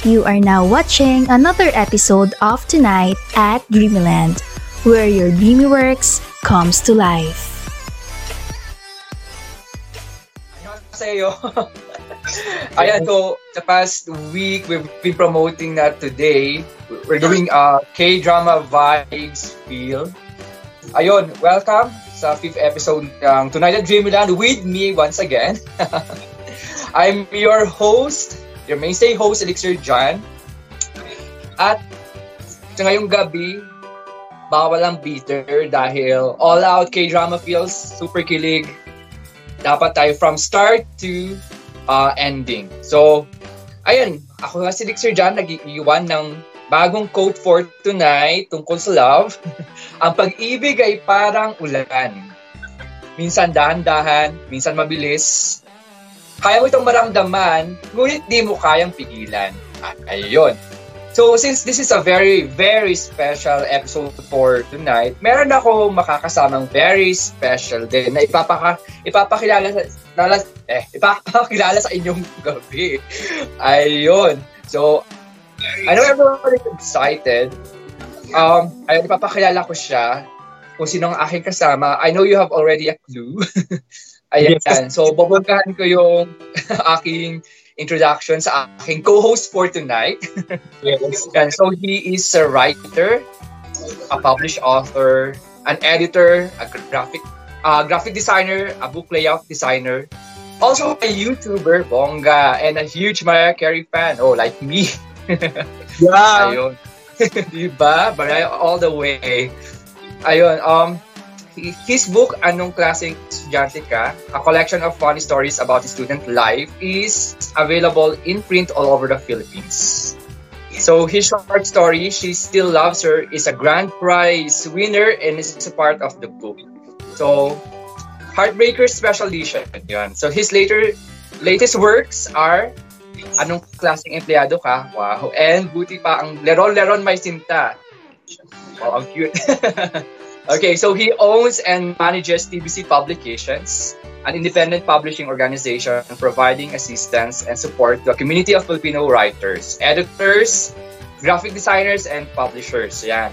You are now watching another episode of Tonight at Dreamyland, where your dreamy works comes to life. Sa'yo. Ayan, so the past week, we've been promoting that today. We're doing a K-drama vibes feel. Ayun, welcome sa fifth episode ng Tonight at Dreamland with me once again. I'm your host, your mainstay host, Elixir John. At sa ngayong gabi, baka walang bitter dahil all out K-drama feels super kilig. Dapat tayo from start to uh, ending. So, ayun, ako nga si Elixir John, nag-iwan ng bagong quote for tonight tungkol sa love. Ang pag-ibig ay parang ulan. Minsan dahan-dahan, minsan mabilis, kaya mo itong maramdaman, ngunit di mo kayang pigilan. At ayun. So, since this is a very, very special episode for tonight, meron ako makakasamang very special din na ipapaka, ipapakilala sa, lala, eh, ipapakilala sa inyong gabi. Ayun. So, I know everyone is excited. Um, ayun, ipapakilala ko siya kung sino ang aking kasama. I know you have already a clue. Ayan. Yes. So, babagahan ko yung aking introduction sa aking co-host for tonight. yes. And so, he is a writer, a published author, an editor, a graphic uh, graphic designer, a book layout designer, also a YouTuber, Bonga, and a huge Mariah Carey fan. Oh, like me. yeah. Ayun. diba? Mariah all the way. Ayun. Um, his book, Anong Klaseng Estudyante Ka? A collection of funny stories about student life is available in print all over the Philippines. So his short story, She Still Loves Her, is a grand prize winner and is a part of the book. So, Heartbreaker Special Edition. Yan. So his later latest works are Anong Klaseng Empleyado Ka? Wow. And buti pa ang Leron Leron May Sinta. Wow, ang cute. Okay, so he owns and manages TBC Publications, an independent publishing organization providing assistance and support to a community of Filipino writers, editors, graphic designers, and publishers. Yan.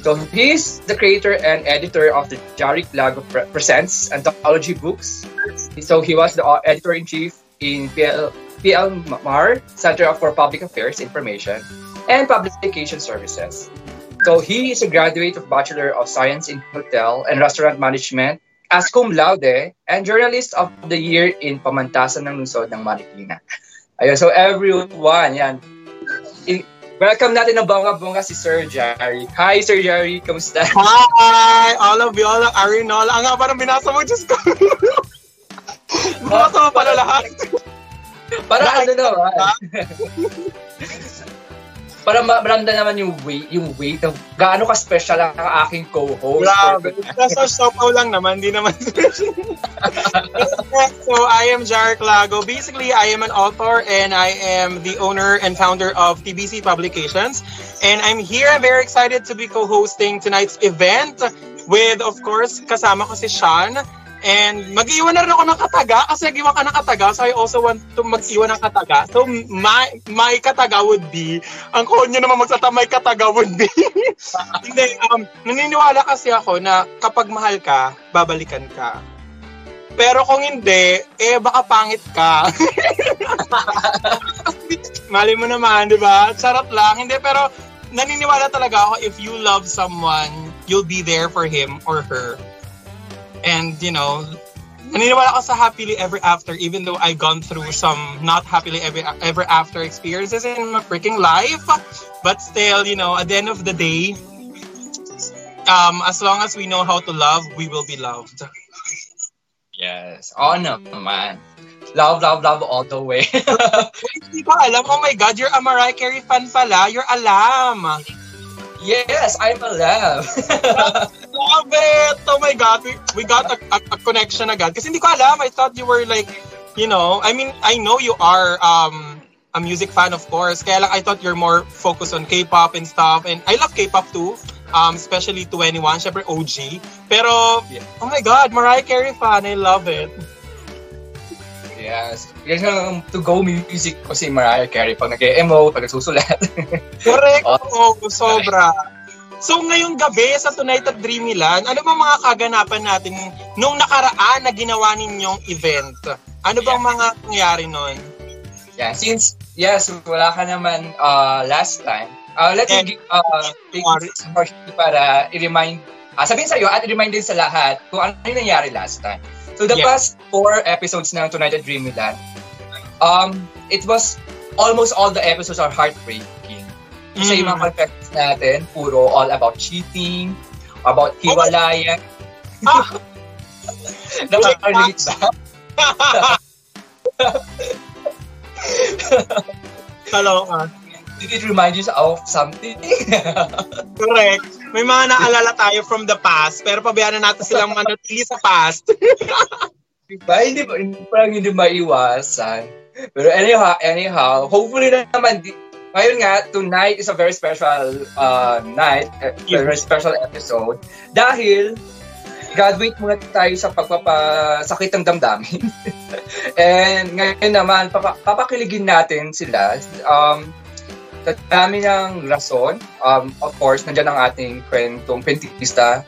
So he's the creator and editor of the Jari Lago Presents anthology books. So he was the uh, editor-in-chief in PL, PLMAR, Center for Public Affairs Information and Publication Services. So he is a graduate of Bachelor of Science in Hotel and Restaurant Management as cum laude and Journalist of the Year in Pamantasan ng Lungsod ng Marikina. Ayun, so everyone, yan. I- welcome natin ng bongga-bongga si Sir Jerry. Hi, Sir Jerry. Kamusta? Hi! All of you, all of Arinol. Ang nga, parang binasa mo, Diyos ko. binasa mo pala lahat. Para ano naman. para maramda naman yung weight, yung weight ng gaano ka special ang aking co-host. Grabe. Nasa sopaw lang naman, di naman so, I am Jarek Lago. Basically, I am an author and I am the owner and founder of TBC Publications. And I'm here, I'm very excited to be co-hosting tonight's event with, of course, kasama ko si Sean. And mag-iwan na rin ako ng kataga kasi nag-iwan ka ng kataga so I also want to mag-iwan ng kataga. So my, my kataga would be, ang konyo naman magsata my kataga would be. Hindi, um, naniniwala kasi ako na kapag mahal ka, babalikan ka. Pero kung hindi, eh baka pangit ka. Mali mo naman, di ba? Charot lang. Hindi, pero naniniwala talaga ako if you love someone, you'll be there for him or her. And, you know, naniniwala ako sa happily ever after even though I've gone through some not happily ever, ever after experiences in my freaking life. But still, you know, at the end of the day, um, as long as we know how to love, we will be loved. Yes. Oh, no, man. Love, love, love all the way. Hindi ko alam. Oh my God, you're a Mariah Carey fan pala. You're alam. Yes, I'm alive. Love it! Oh my God, we, we got a, a, a connection agad. Kasi hindi ko alam, I thought you were like, you know, I mean, I know you are um, a music fan, of course. Kaya lang, I thought you're more focused on K-pop and stuff. And I love K-pop too, um, especially 21, syempre OG. Pero, yeah. oh my God, Mariah Carey fan, I love it. Yes. Yan yung to-go music ko si Mariah Carey pag nag-emote, pag nagsusulat. Correct. Oh, sobra. So ngayong gabi sa Tonight at Dreamyland, ano bang mga kaganapan natin nung nakaraan na ginawa ninyong event? Ano bang Yeah. mga nangyari nun? yeah, since, yes, wala ka naman uh, last time, uh, let's And- give, uh, take this opportunity para i-remind, uh, sabihin sa'yo at i-remind din sa lahat kung ano yung nangyari last time. So the Yeah. past four episodes ng Tonight at Dreamyland, um, it was, almost all the episodes are heartbreaking. Kasi yung mga Mm. confessions natin, puro all about cheating, about hiwalayan. Ah! Nakaka-relate ba? Kaloka. Did it remind you of something? Correct. May mga naalala tayo from the past, pero pabayaan na natin silang manatili sa past. diba? Hindi, hindi parang hindi maiwasan. Pero anyhow, anyhow, hopefully na naman, di, ngayon nga, tonight is a very special uh, night, a very special episode. Dahil, graduate muna tayo sa pagpapasakit ng damdamin. And ngayon naman, papa, papakiligin natin sila. Um, dami ng rason, um, of course, nandiyan ang ating kwentong pentista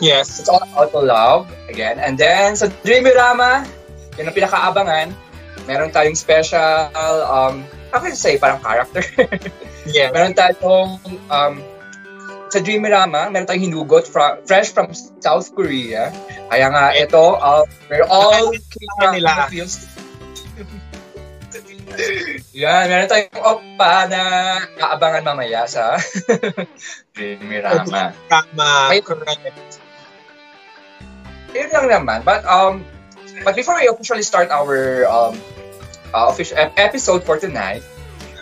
yes. It's all about love, again. And then, sa Dreamy Rama, yun ang pinakaabangan. Meron tayong special, um, how can I say, parang character. Yeah. meron tayong, um, sa Dreamy Rama, meron tayong hinugot from, fresh from South Korea. Kaya nga, ito, uh, we're all Kailangan nila. Yan, meron tayong oppa na aabangan mamaya sa Dreamy Rama. Tama. Ay- Correct. yun lang naman. But um, but before we officially start our um uh, official ep- episode for tonight,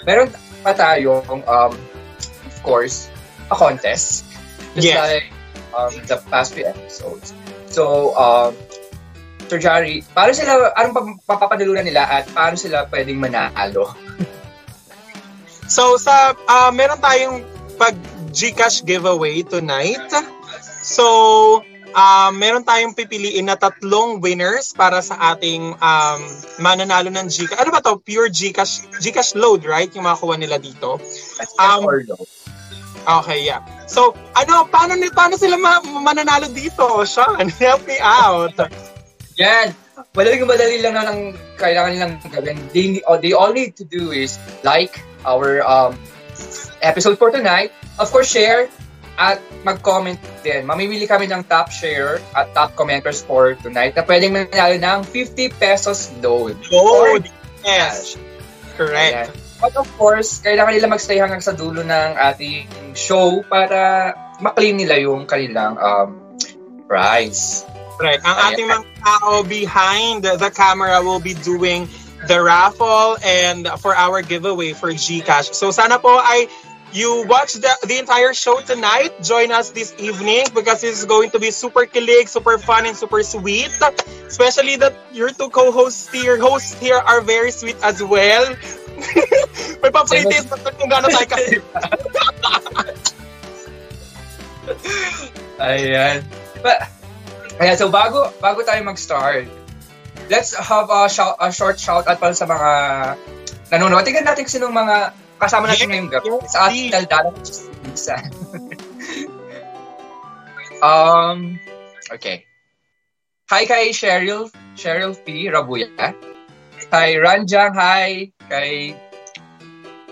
meron pa tayong um, of course, a contest. Just Yes. like um, the past few episodes. So, um, Sir Jari, paano sila, anong pa- papapanalunan nila at paano sila pwedeng manalo? So sa ah, meron tayong pag GCash giveaway tonight. So ah, meron tayong pipiliin na tatlong winners para sa ating um, mananalo ng GCash. Ano ba to? Pure GCash GCash load, right? Yung makuha nila dito. Um? Okay, yeah. So, ano, paano, paano sila ma- mananalo dito? Sean, help me out. Yan. Madali madali lang na ng kailangan nilang gawin. They, all they all need to do is like our um, episode for tonight. Of course, share at mag-comment din. Mamimili kami ng top share at top commenters for tonight na pwedeng manalo ng 50 pesos load. Oh, Or yes. Correct. Ayan. But of course, kailangan nila magstay hanggang sa dulo ng ating show para maklaim nila yung kanilang um, prize. Right. Ang ating mga tao behind the camera will be doing the raffle and for our giveaway for GCash. So sana po ay you watch the, the entire show tonight. Join us this evening because it's going to be super kilig, super fun, and super sweet. Especially that your two co-hosts here, hosts here are very sweet as well. May pa-pretest na kung gano'n tayo kasi. Ayan. But, ayan, so bago bago tayo mag-start, let's have a, shout, a short shout out para sa mga nanonood. Tingnan natin kung sinong mga kasama natin Yes, ngayong gabi. yes, Sa ating daldala um, okay. Hi kay Cheryl, Cheryl P. Rabuya. Kay Ranjang, hi. Kay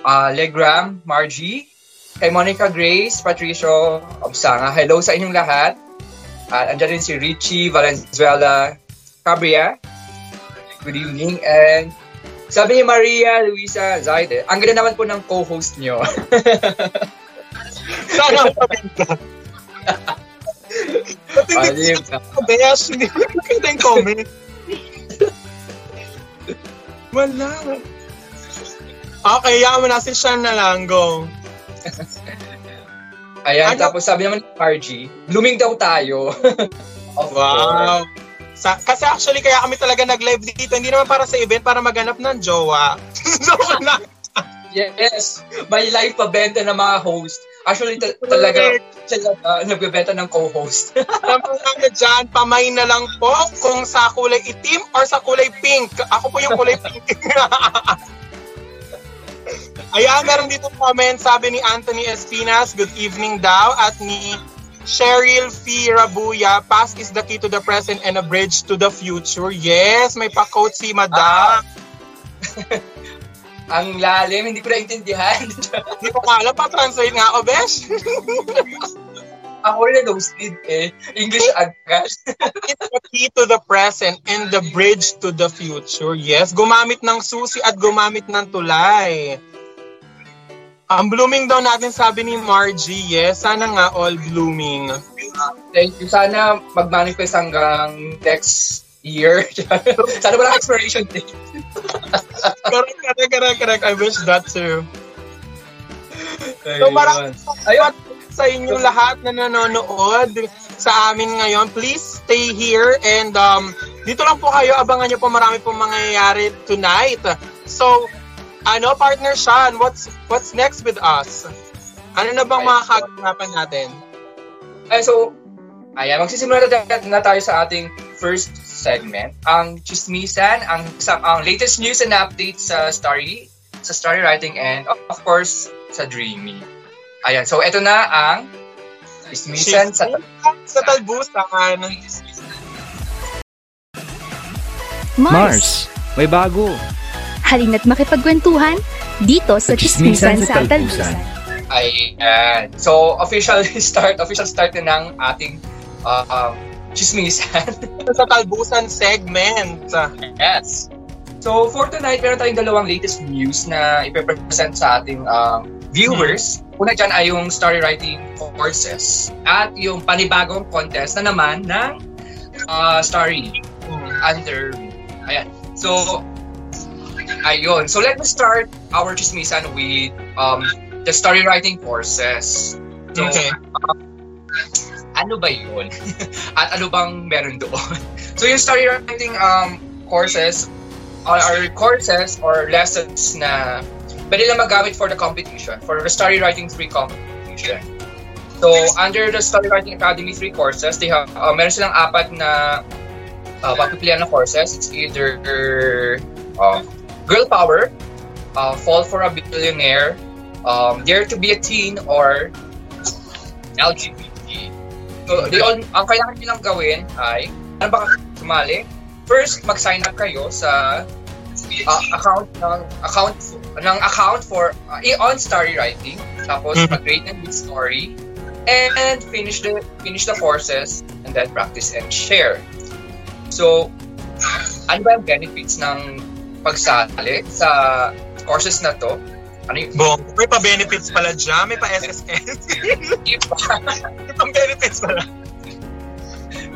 uh, Legram, Margie. Kay Monica Grace, Patricio Obsanga. Hello sa inyong lahat. At andyan rin si Richie Valenzuela Cabria. Good evening. And sabi ni Maria Luisa Zaide, ang ganda naman po ng co-host nyo. Sana ang pabinta. Ayun. ko besh? Hindi ko nakita yung comment. Wala. Okay, yaman mo na si Sean na lang. Go. Ayan, Ano? tapos sabi naman ni Margie, blooming daw tayo. course. Wow. Sa, kasi actually, kaya kami talaga nag-live dito. Hindi naman para sa event, para maganap ng jowa. Yes, may live pabenta ng mga host. Actually, ta- talaga, sila uh, nagbebenta ng co-host. Naman dyan, pamay na lang po kung sa kulay itim or sa kulay pink. Ako po yung kulay pink. Ayan, meron dito comment, sabi ni Anthony Espinas, good evening daw, at ni Cheryl F. Rabuya, past is the key to the present and a bridge to the future. Yes, may pa-quote si Madam. Ah. Ang lalim, hindi ko naintindihan. Hindi ko alam, pa-translate nga ako, Besh. Ako rin nosebleed eh. English agad. It's the key to the present and the bridge to the future. Yes, gumamit ng susi at gumamit ng tulay. Ang blooming daw natin sabi ni Margie, yes, sana nga all blooming. Thank you. Sana mag-manifest hanggang next year. Sana walang expiration date. correct, correct, correct, correct. I wish that too. So parang Ayun. sa inyo lahat na nanonood sa amin ngayon, please stay here and um, dito lang po kayo, abangan nyo po marami pong mangyayari tonight. So, ano, partner Sean, what's what's next with us? Ano na bang mga kaganapan natin? Ay, so, ayan, magsisimula na, na tayo sa ating first segment. Ang chismisan, ang, sa, ang latest news and updates sa story, sa story writing and of course, sa dreamy. Ayan, so ito na ang chismisan sa sa talbusan. Mars, Mars, may bago. Halina't makipagkwentuhan dito sa Chismisan sa Talbusan. Ayan. So, official start, official start na ng ating uh, um, chismisan. sa talbusan segment. yes. So, for tonight, meron tayong dalawang latest news na ipipresent sa ating um, viewers. Una dyan ay yung story writing courses at yung panibagong contest na naman ng uh, story under ayan. So, ayun. So, let me start our chismisan with um, the story writing courses. So, Okay. ano ba yun? At ano bang meron doon? so yung story writing um, courses are, are courses or lessons na pwede lang magamit for the competition, for the story writing 3 competition. So under the Story Writing Academy 3 courses, they have, uh, meron silang apat na uh, papipilian na courses. It's either uh, Girl Power, uh, Fall for a Billionaire, um, Dare to be a Teen, or LGBT. So, they all, ang kailangan nyo lang gawin ay, ano ba sumali? First, mag-sign up kayo sa uh, account ng account ng account for uh, on story writing tapos Mhm. mag-rate and read story and finish the finish the courses and then practice and share so ano ba yung benefits ng pagsali sa courses na to ano yung Bong, may pa-benefits pala dyan, may pa-SSS. may pa-benefits pala.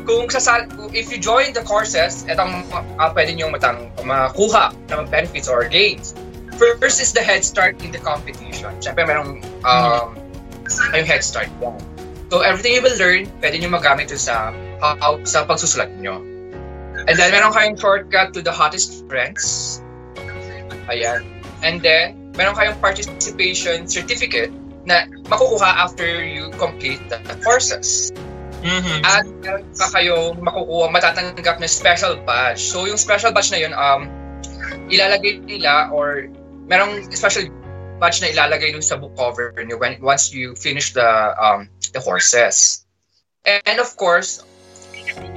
kung sasal if you join the courses, etong uh, pwede nyo matang makuha ng benefits or gains. First is the head start in the competition. Siyempre, merong um, yung head start. So, everything you will learn, pwede nyo magamit sa, how, sa pagsusulat nyo. And then, meron kayong shortcut to the hottest trends. Ayan. And then, meron kayong participation certificate na makukuha after you complete the courses. Mhm. At meron pa kayong makukuha, matatanggap na special badge. So, yung special badge na yun, um, ilalagay nila or merong special badge na ilalagay dun sa book cover nyo when, once you finish the um, the courses. And of course,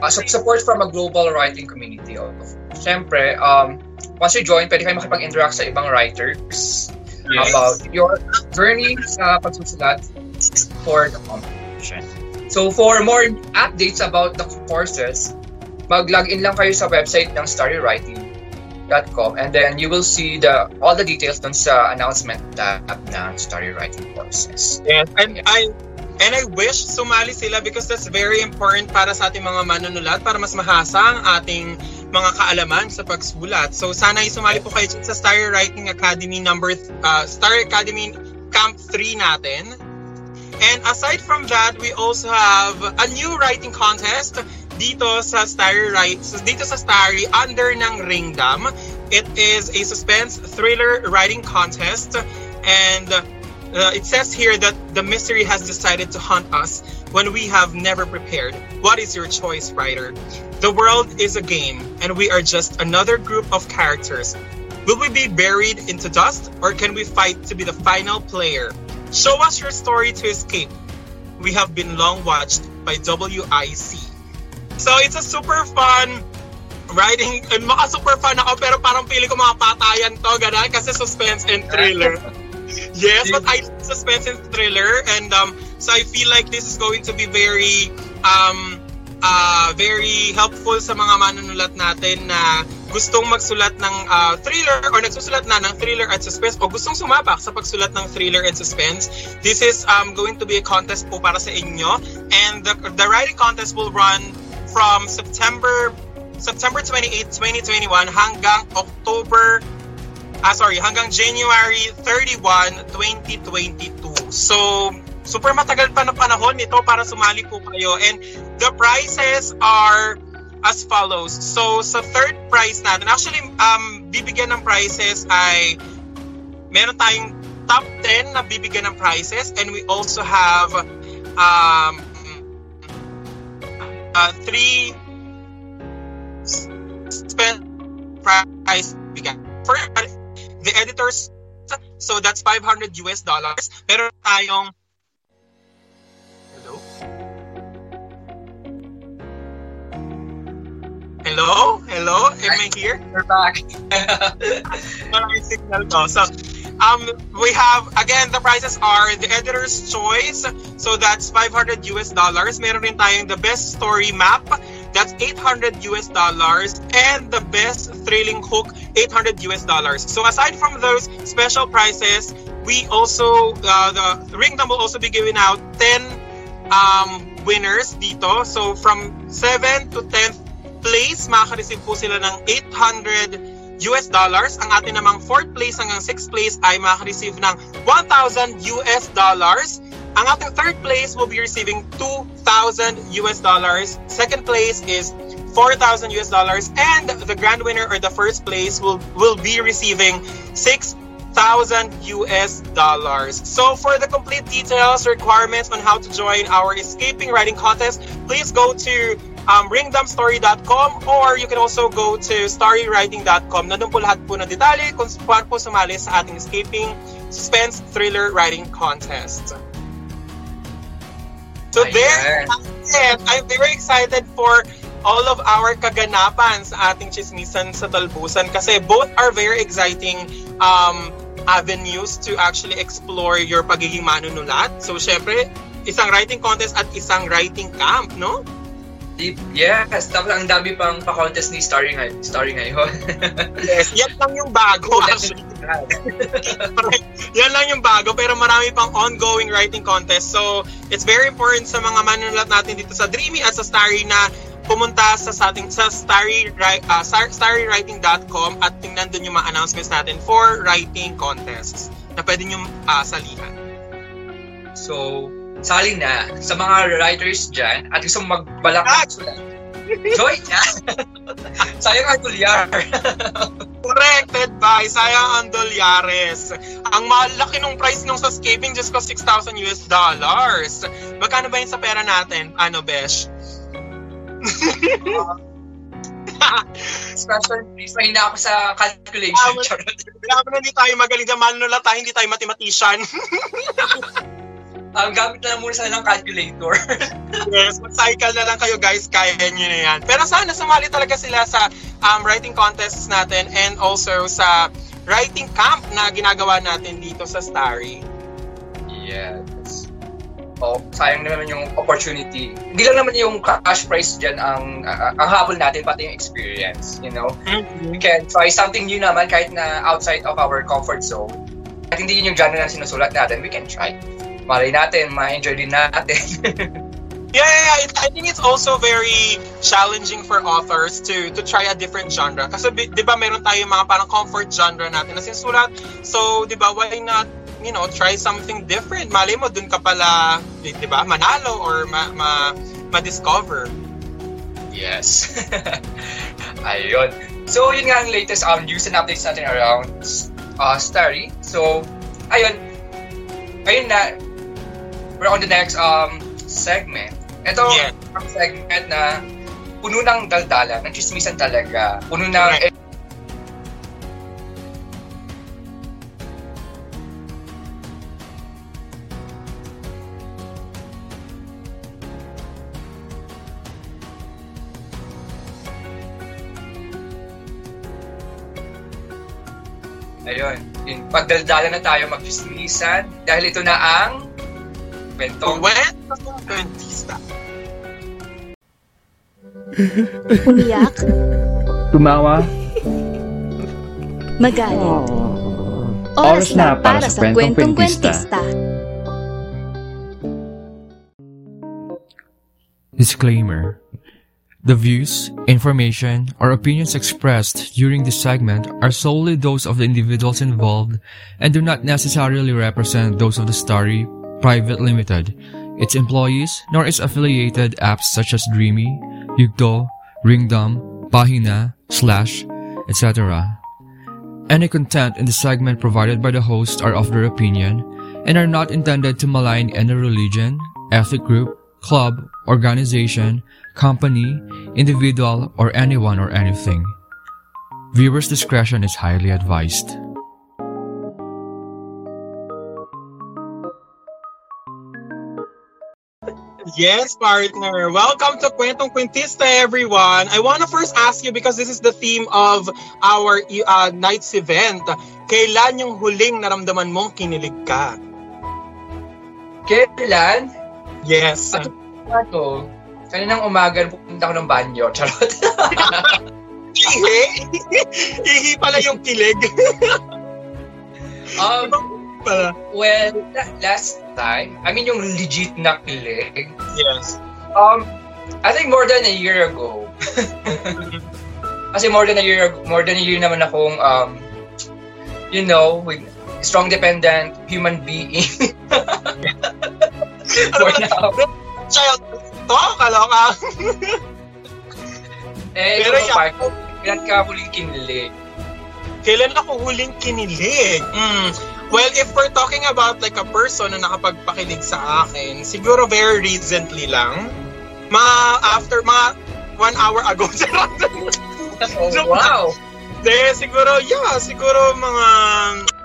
uh, su- support from a global writing community. Of, Siyempre, um, once you join, pwede kayo makipag-interact sa ibang writers about your journey sa pagsusulat for the competition. So for more updates about the courses, mag-log in lang kayo sa website ng storywriting.com and then you will see the all the details dun sa announcement tab ng story writing courses. Yes. And I and I wish sumali sila because that's very important para sa ating mga manunulat para mas mahasa ang ating mga kaalaman sa pagsulat. So sana ay sumali po kayo sa Star Writing Academy number uh, Star Academy Camp 3 natin. And aside from that, we also have a new writing contest dito sa Starry Write, dito sa Starry under ng Ringdam. It is a suspense thriller writing contest and uh, it says here that the mystery has decided to hunt us when we have never prepared. What is your choice, writer? The world is a game, and we are just another group of characters. Will we be buried into dust, or can we fight to be the final player? Show us your story to escape. We have been long watched by WIC. So it's a super fun writing, and super fun ako, pero parang pili ko mga patayan to, ganun, kasi suspense and thriller. yes, but I suspense and thriller, and um, so I feel like this is going to be very, um, uh, very helpful sa mga manunulat natin na gustong magsulat ng uh, thriller or nagsusulat na ng thriller at suspense o gustong sumabak sa pagsulat ng thriller and suspense. This is um, going to be a contest po para sa inyo and the, the writing contest will run from September September 28, 2021 hanggang October ah sorry, hanggang January 31, 2022. So, super matagal pa na panahon nito para sumali po kayo. And the prizes are as follows. So, sa third prize natin, actually, um, bibigyan ng prizes ay meron tayong top 10 na bibigyan ng prizes and we also have um, uh, three spend price bigyan. For the editors, so that's 500 US dollars. Pero tayong Hello? Hello? Hello? Am I here? We're back. Maraming signal to. So, um, we have, again, the prices are the editor's choice. So, that's 500 US dollars. Meron rin tayong the best story map. That's 800 US dollars. And the best thrilling hook, 800 US dollars. So, aside from those special prices, we also, uh, the Ringdom will also be giving out 10 um, winners dito. So, from 7 to 10th place, makaka-receive po sila ng 800 US dollars. Ang atin namang 4th place hanggang 6th place ay makaka-receive ng 1,000 US dollars. Ang 3rd place will be receiving 2,000 US dollars. Second place is 4,000 US dollars. And the grand winner or the first place will, will be receiving 6,000 US dollars. So for the complete details, requirements on how to join our escaping writing contest, please go to um, or you can also go to storywriting.com. Nandun po lahat po ng detalye kung saan po sumali sa ating escaping suspense thriller writing contest. So Ayan. there, it. I'm very excited for all of our kaganapan sa ating chismisan sa Talbusan kasi both are very exciting um, avenues to actually explore your pagiging manunulat. So, syempre, isang writing contest at isang writing camp, no? Yes, tapos ang dami pang pa-contest ni Starry, ngay- Starry ngayon. Yes, yan lang yung bago yan lang yung bago pero marami pang ongoing writing contest. So, it's very important sa mga manunulat natin dito sa Dreamy at sa Starry na pumunta sa, sa ating sa starry uh, star, starrywriting.com at tingnan doon yung mga announcements natin for writing contests na pwede nyo uh, salihan. so, sali na sa mga writers dyan at gusto magbalak Ah! ng sulat. Joy na! Sayang ang tulyar. Corrected by Sayang ang Dolyares. Ang malaki nung price nung sa escaping just ko 6,000 US dollars. Magkano ba yun sa pera natin? Ano, Besh? Special please, mahina ako sa calculation. Kaya na hindi tayo magaling na manunulat tayo, hindi tayo mathematician. Um, gamit na lang muna sana ng calculator. yes, mag-cycle na lang kayo guys, kaya nyo na yan. Pero sana sumali talaga sila sa um, writing contests natin and also sa writing camp na ginagawa natin dito sa Starry. yes. Oh, sayang naman yung opportunity. Hindi lang naman yung cash prize dyan ang, ah, ang habol natin, pati yung experience, you know? We can try something new naman kahit na outside of our comfort zone. At hindi yun yung genre na sinusulat natin, we can try. Malay natin, ma-enjoy din natin. Yeah, yeah, yeah. It, I think it's also very challenging for authors to to try a different genre. Kasi 'di ba meron tayong mga parang comfort genre natin na sinusulat. So, 'di ba, why not you know, try something different. Malay mo dun ka pala, 'di di ba, manalo or ma, ma ma-discover. yes. Ayun. So, yun nga ang latest um, news and updates natin around uh, Starry. So, ayun. ayun na, we're on the next um segment. Ito, Yeah. ang segment na puno ng daldala, ng chismisan talaga. Puno ng Correct. Ayun. Yun, Pagdaldala na tayo magchismisan dahil ito na ang kwentong Kwento Kwentista. Umiyak, Tumawa. magalit. Oh. Oras na para sa kwentong kwentista. Disclaimer The views, information, or opinions expressed during this segment are solely those of the individuals involved and do not necessarily represent those of the Story Private Limited, its employees, nor its affiliated apps such as Dreamy, Yugto, Ringdom, Pahina, Slash, etc. Any content in the segment provided by the host are of their opinion and are not intended to malign any religion, ethnic group, club, organization, company, individual, or anyone or anything. Viewers' discretion is highly advised. Yes, partner. Welcome to Kwentong Kwentista, everyone. I want to first ask you because this is the theme of our uh, night's event. Kailan yung huling naramdaman mong kinilig ka? Kailan? Yes. Ano? Kaninang umaga, pupunta ko ng banyo. Charot. Ihi? Ihi pala yung kilig. um, pala. well, la- last time, I mean yung legit na kilig, Yes. um, I think more than a year ago. Kasi more than a year, more than a year naman akong, um, you know, with strong dependent human being. For now. Child, to, kaloka. Eh, Pero yeah. part, kailan ka huling kinilig? Kailan ako huling kinilig? Mm. Well, if we're talking about like a person na nakapagpakilig sa akin, siguro very recently lang. Ma after mga one hour ago. Oh, wow! De, siguro, yeah, siguro mga,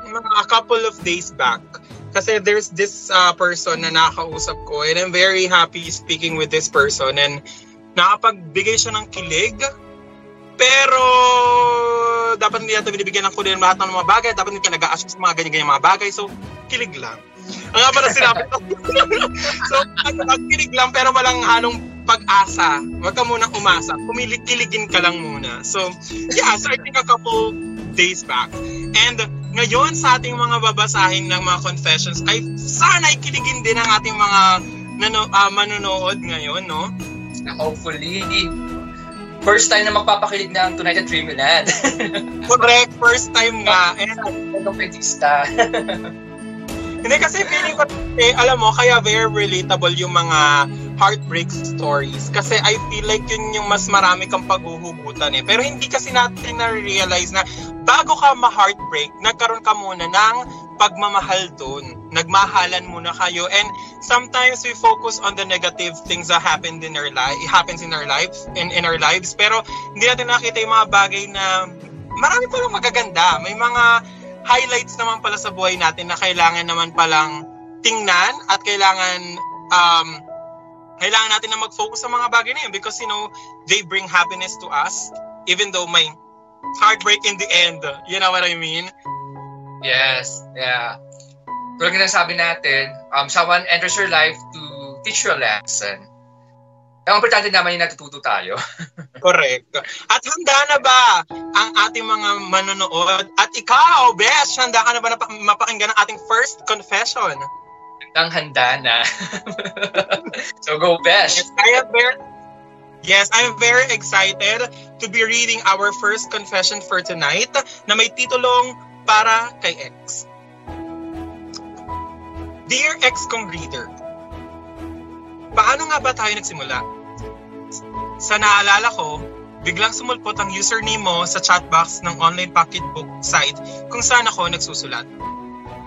mga a couple of days back. Kasi there's this uh, person na nakausap ko and I'm very happy speaking with this person and nakapagbigay siya ng kilig. Pero dapat hindi natin binibigyan ng kulit lahat ng mga bagay. Dapat hindi ka nag-a-assist sa mga ganyan-ganyan mga bagay. So, kilig lang. Ang nga pala sinabi ko. so, ano, kilig lang pero walang halong pag-asa. Huwag ka munang umasa. Kumilig-kiligin ka lang muna. So, yeah, starting a couple days back. And ngayon sa ating mga babasahin ng mga confessions ay sana ikiligin din ang ating mga nano, ah, manonood ngayon, no? Hopefully, first time na magpapakilig ng Tonight at Dreamland. Correct, first time nga. And Itong petista. Hindi kasi feeling ko, eh, alam mo, kaya very relatable yung mga heartbreak stories. Kasi I feel like yun yung mas marami kang paghuhugutan eh. Pero hindi kasi natin na-realize na bago ka ma-heartbreak, nagkaroon ka muna ng pagmamahal dun. Nagmahalan muna kayo. And sometimes we focus on the negative things that happened in our life, happens in our lives, in, in our lives. Pero hindi natin nakita yung mga bagay na marami pa lang magaganda. May mga highlights naman pala sa buhay natin na kailangan naman palang tingnan at kailangan um, kailangan natin na mag-focus sa mga bagay na yun because you know they bring happiness to us even though may heartbreak in the end you know what I mean yes, yeah. Tulad nga sabi natin, um, someone enters your life to teach you a lesson. Ang importante naman yung natututo tayo. correct at handa na ba ang ating mga manonood at ikaw Besh handa ka na ba na pa- mapakinggan ang ating first confession Ang handa na. so go, Besh. Yes, I am very Yes, I'm very excited to be reading our first confession for tonight na may titulong para kay X. Dear X kong reader, paano nga ba tayo nagsimula? Sa naalala ko, biglang sumulpot ang username mo sa chatbox ng online pocketbook site kung saan ako nagsusulat.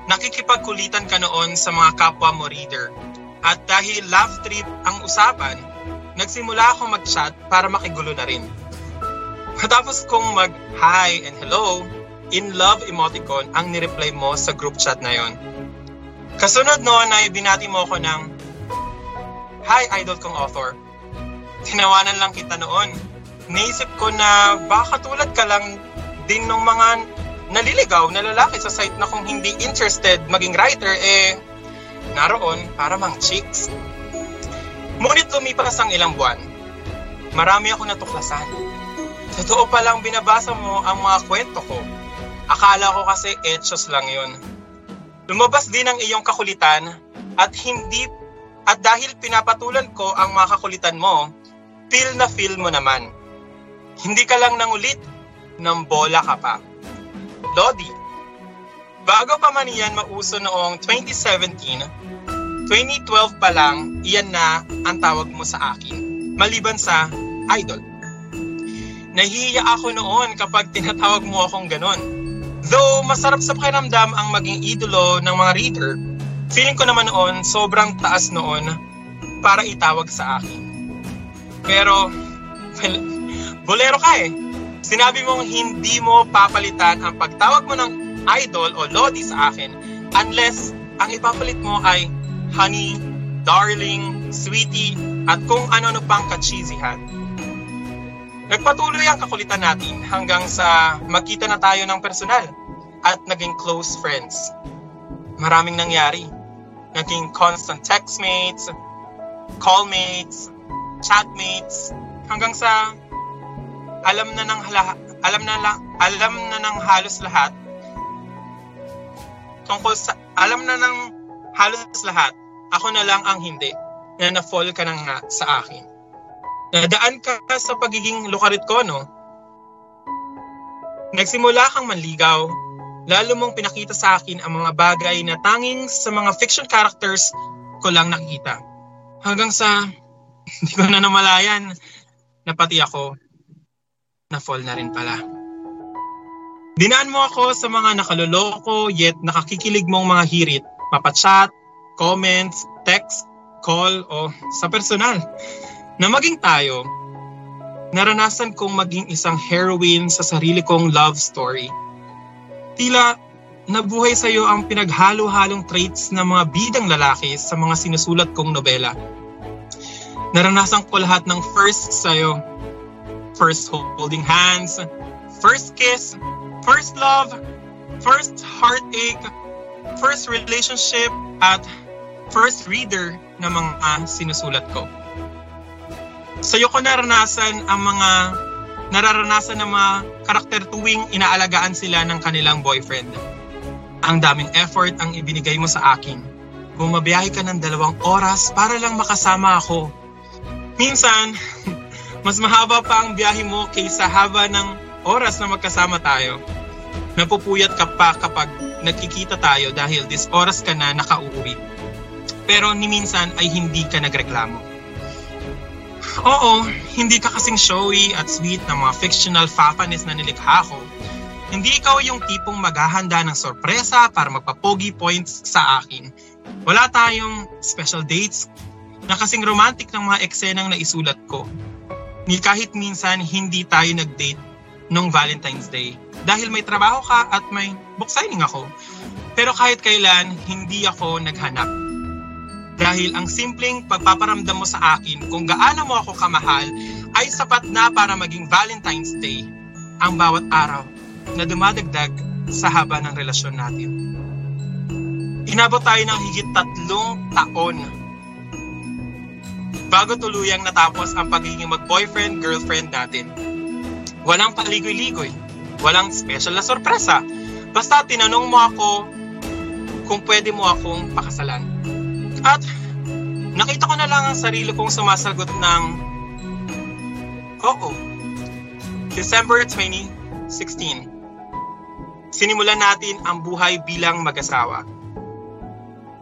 nakikipagkulitan ka noon sa mga kapwa mo reader. At dahil laugh trip ang usapan, nagsimula ako mag-chat para makigulo na rin. Matapos kong mag-hi and hello, in love emoticon ang nireply mo sa group chat na yon. Kasunod noon ay binati mo ako ng Hi idol kong author. Tinawanan lang kita noon. Naisip ko na baka tulad ka lang din ng mga naliligaw na lalaki sa site na kung hindi interested maging writer, eh, naroon para mang chicks. Ngunit lumipas ang ilang buwan. Marami ako natuklasan. Totoo palang binabasa mo ang mga kwento ko. Akala ko kasi etchos lang yon. Lumabas din ang iyong kakulitan at hindi at dahil pinapatulan ko ang mga kakulitan mo, feel na feel mo naman. Hindi ka lang nangulit, ng bola ka pa. Lodi, bago pa man iyan mauso noong 2017, 2012 pa lang, iyan na ang tawag mo sa akin. Maliban sa idol. Nahihiya ako noon kapag tinatawag mo akong ganon. Though masarap sa pakiramdam ang maging idolo ng mga reader, feeling ko naman noon sobrang taas noon para itawag sa akin. Pero, well, bolero ka eh. Sinabi mong hindi mo papalitan ang pagtawag mo ng idol o lodi sa akin unless ang ipapalit mo ay honey, darling, sweetie, at kung ano-ano pang kachizihan. Nagpatuloy ang kakulitan natin hanggang sa magkita na tayo ng personal at naging close friends. Maraming nangyari. Naging constant textmates, callmates, chatmates, hanggang sa alam na ng hala, alam na lang alam na ng halos lahat tungkol sa alam na ng halos lahat ako na lang ang hindi na na-fall ka na sa akin. Nadaan ka sa pagiging lukarit ko, no? Nagsimula kang manligaw, lalo mong pinakita sa akin ang mga bagay na tanging sa mga fiction characters ko lang nakikita. Hanggang sa hindi ko na namalayan na pati ako na fall na rin pala. Dinaan mo ako sa mga nakaloloko yet nakakikilig mong mga hirit, mapachat, comments, text, call o sa personal. Na maging tayo, naranasan kong maging isang heroine sa sarili kong love story. Tila nabuhay sa iyo ang pinaghalo-halong traits ng mga bidang lalaki sa mga sinusulat kong nobela. Naranasan ko lahat ng first sa'yo first holding hands, first kiss, first love, first heartache, first relationship, at first reader na mga sinusulat ko. Sa'yo ko naranasan ang mga nararanasan ng mga karakter tuwing inaalagaan sila ng kanilang boyfriend. Ang daming effort ang ibinigay mo sa akin. Bumabiyahe ka ng dalawang oras para lang makasama ako. Minsan, mas mahaba pa ang biyahe mo kaysa haba ng oras na magkasama tayo. Napupuyat ka pa kapag nagkikita tayo dahil this oras ka na nakauwi. Pero ni minsan ay hindi ka nagreklamo. Oo, hindi ka kasing showy at sweet na mga fictional fapanis na nilikha ko. Hindi ikaw yung tipong maghahanda ng sorpresa para magpapogi points sa akin. Wala tayong special dates na kasing romantic ng mga eksenang naisulat ko ni kahit minsan hindi tayo nag-date nung Valentine's Day. Dahil may trabaho ka at may book signing ako. Pero kahit kailan, hindi ako naghanap. Dahil ang simpleng pagpaparamdam mo sa akin kung gaano mo ako kamahal ay sapat na para maging Valentine's Day ang bawat araw na dumadagdag sa haba ng relasyon natin. Inabot tayo ng higit tatlong taon bago tuluyang natapos ang pagiging mag-boyfriend-girlfriend natin. Walang paligoy-ligoy, walang special na sorpresa. Basta tinanong mo ako kung pwede mo akong pakasalan. At nakita ko na lang ang sarili kong sumasagot ng Oo. December 2016. Sinimulan natin ang buhay bilang mag-asawa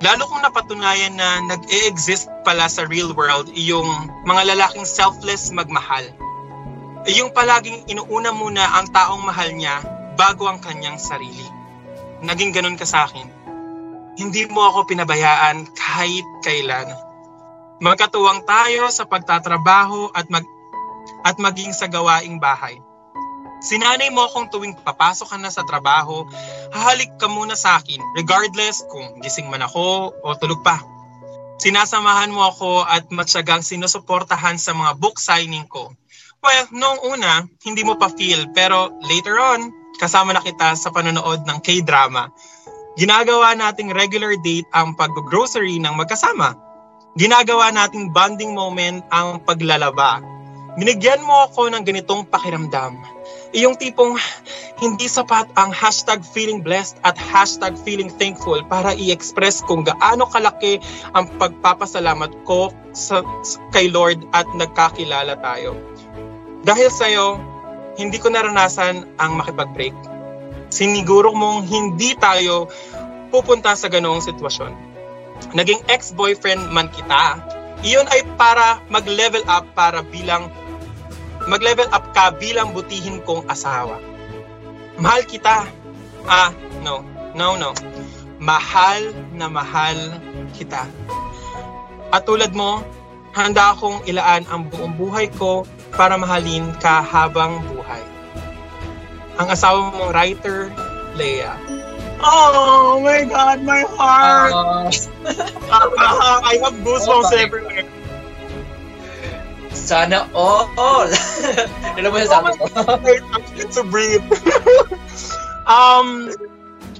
Lalo kong napatunayan na nag-e-exist pala sa real world yung mga lalaking selfless magmahal. Yung palaging inuuna muna ang taong mahal niya bago ang kanyang sarili. Naging ganun ka sa akin. Hindi mo ako pinabayaan kahit kailan. Magkatuwang tayo sa pagtatrabaho at mag at maging sa gawaing bahay. Sinanay mo akong tuwing papasok ka na sa trabaho, hahalik ka muna sa akin regardless kung gising man ako o tulog pa. Sinasamahan mo ako at matyagang sinusuportahan sa mga book signing ko. Well, noong una, hindi mo pa feel pero later on, kasama na kita sa panonood ng K-drama. Ginagawa nating regular date ang pag-grocery ng magkasama. Ginagawa nating bonding moment ang paglalaba. Binigyan mo ako ng ganitong pakiramdam yung tipong hindi sapat ang hashtag feeling blessed at hashtag feeling thankful para i-express kung gaano kalaki ang pagpapasalamat ko sa, kay Lord at nagkakilala tayo. Dahil sa'yo, hindi ko naranasan ang makipag-break. Siniguro mong hindi tayo pupunta sa ganoong sitwasyon. Naging ex-boyfriend man kita, iyon ay para mag-level up para bilang mag-level up ka bilang butihin kong asawa. Mahal kita. Ah, no. No, no. Mahal na mahal kita. At tulad mo, handa akong ilaan ang buong buhay ko para mahalin ka habang buhay. Ang asawa mong writer, Leia. Oh my God, my heart! Uh, I have goosebumps oh everywhere. Sana all. ano ba sabi ko? to breathe. um,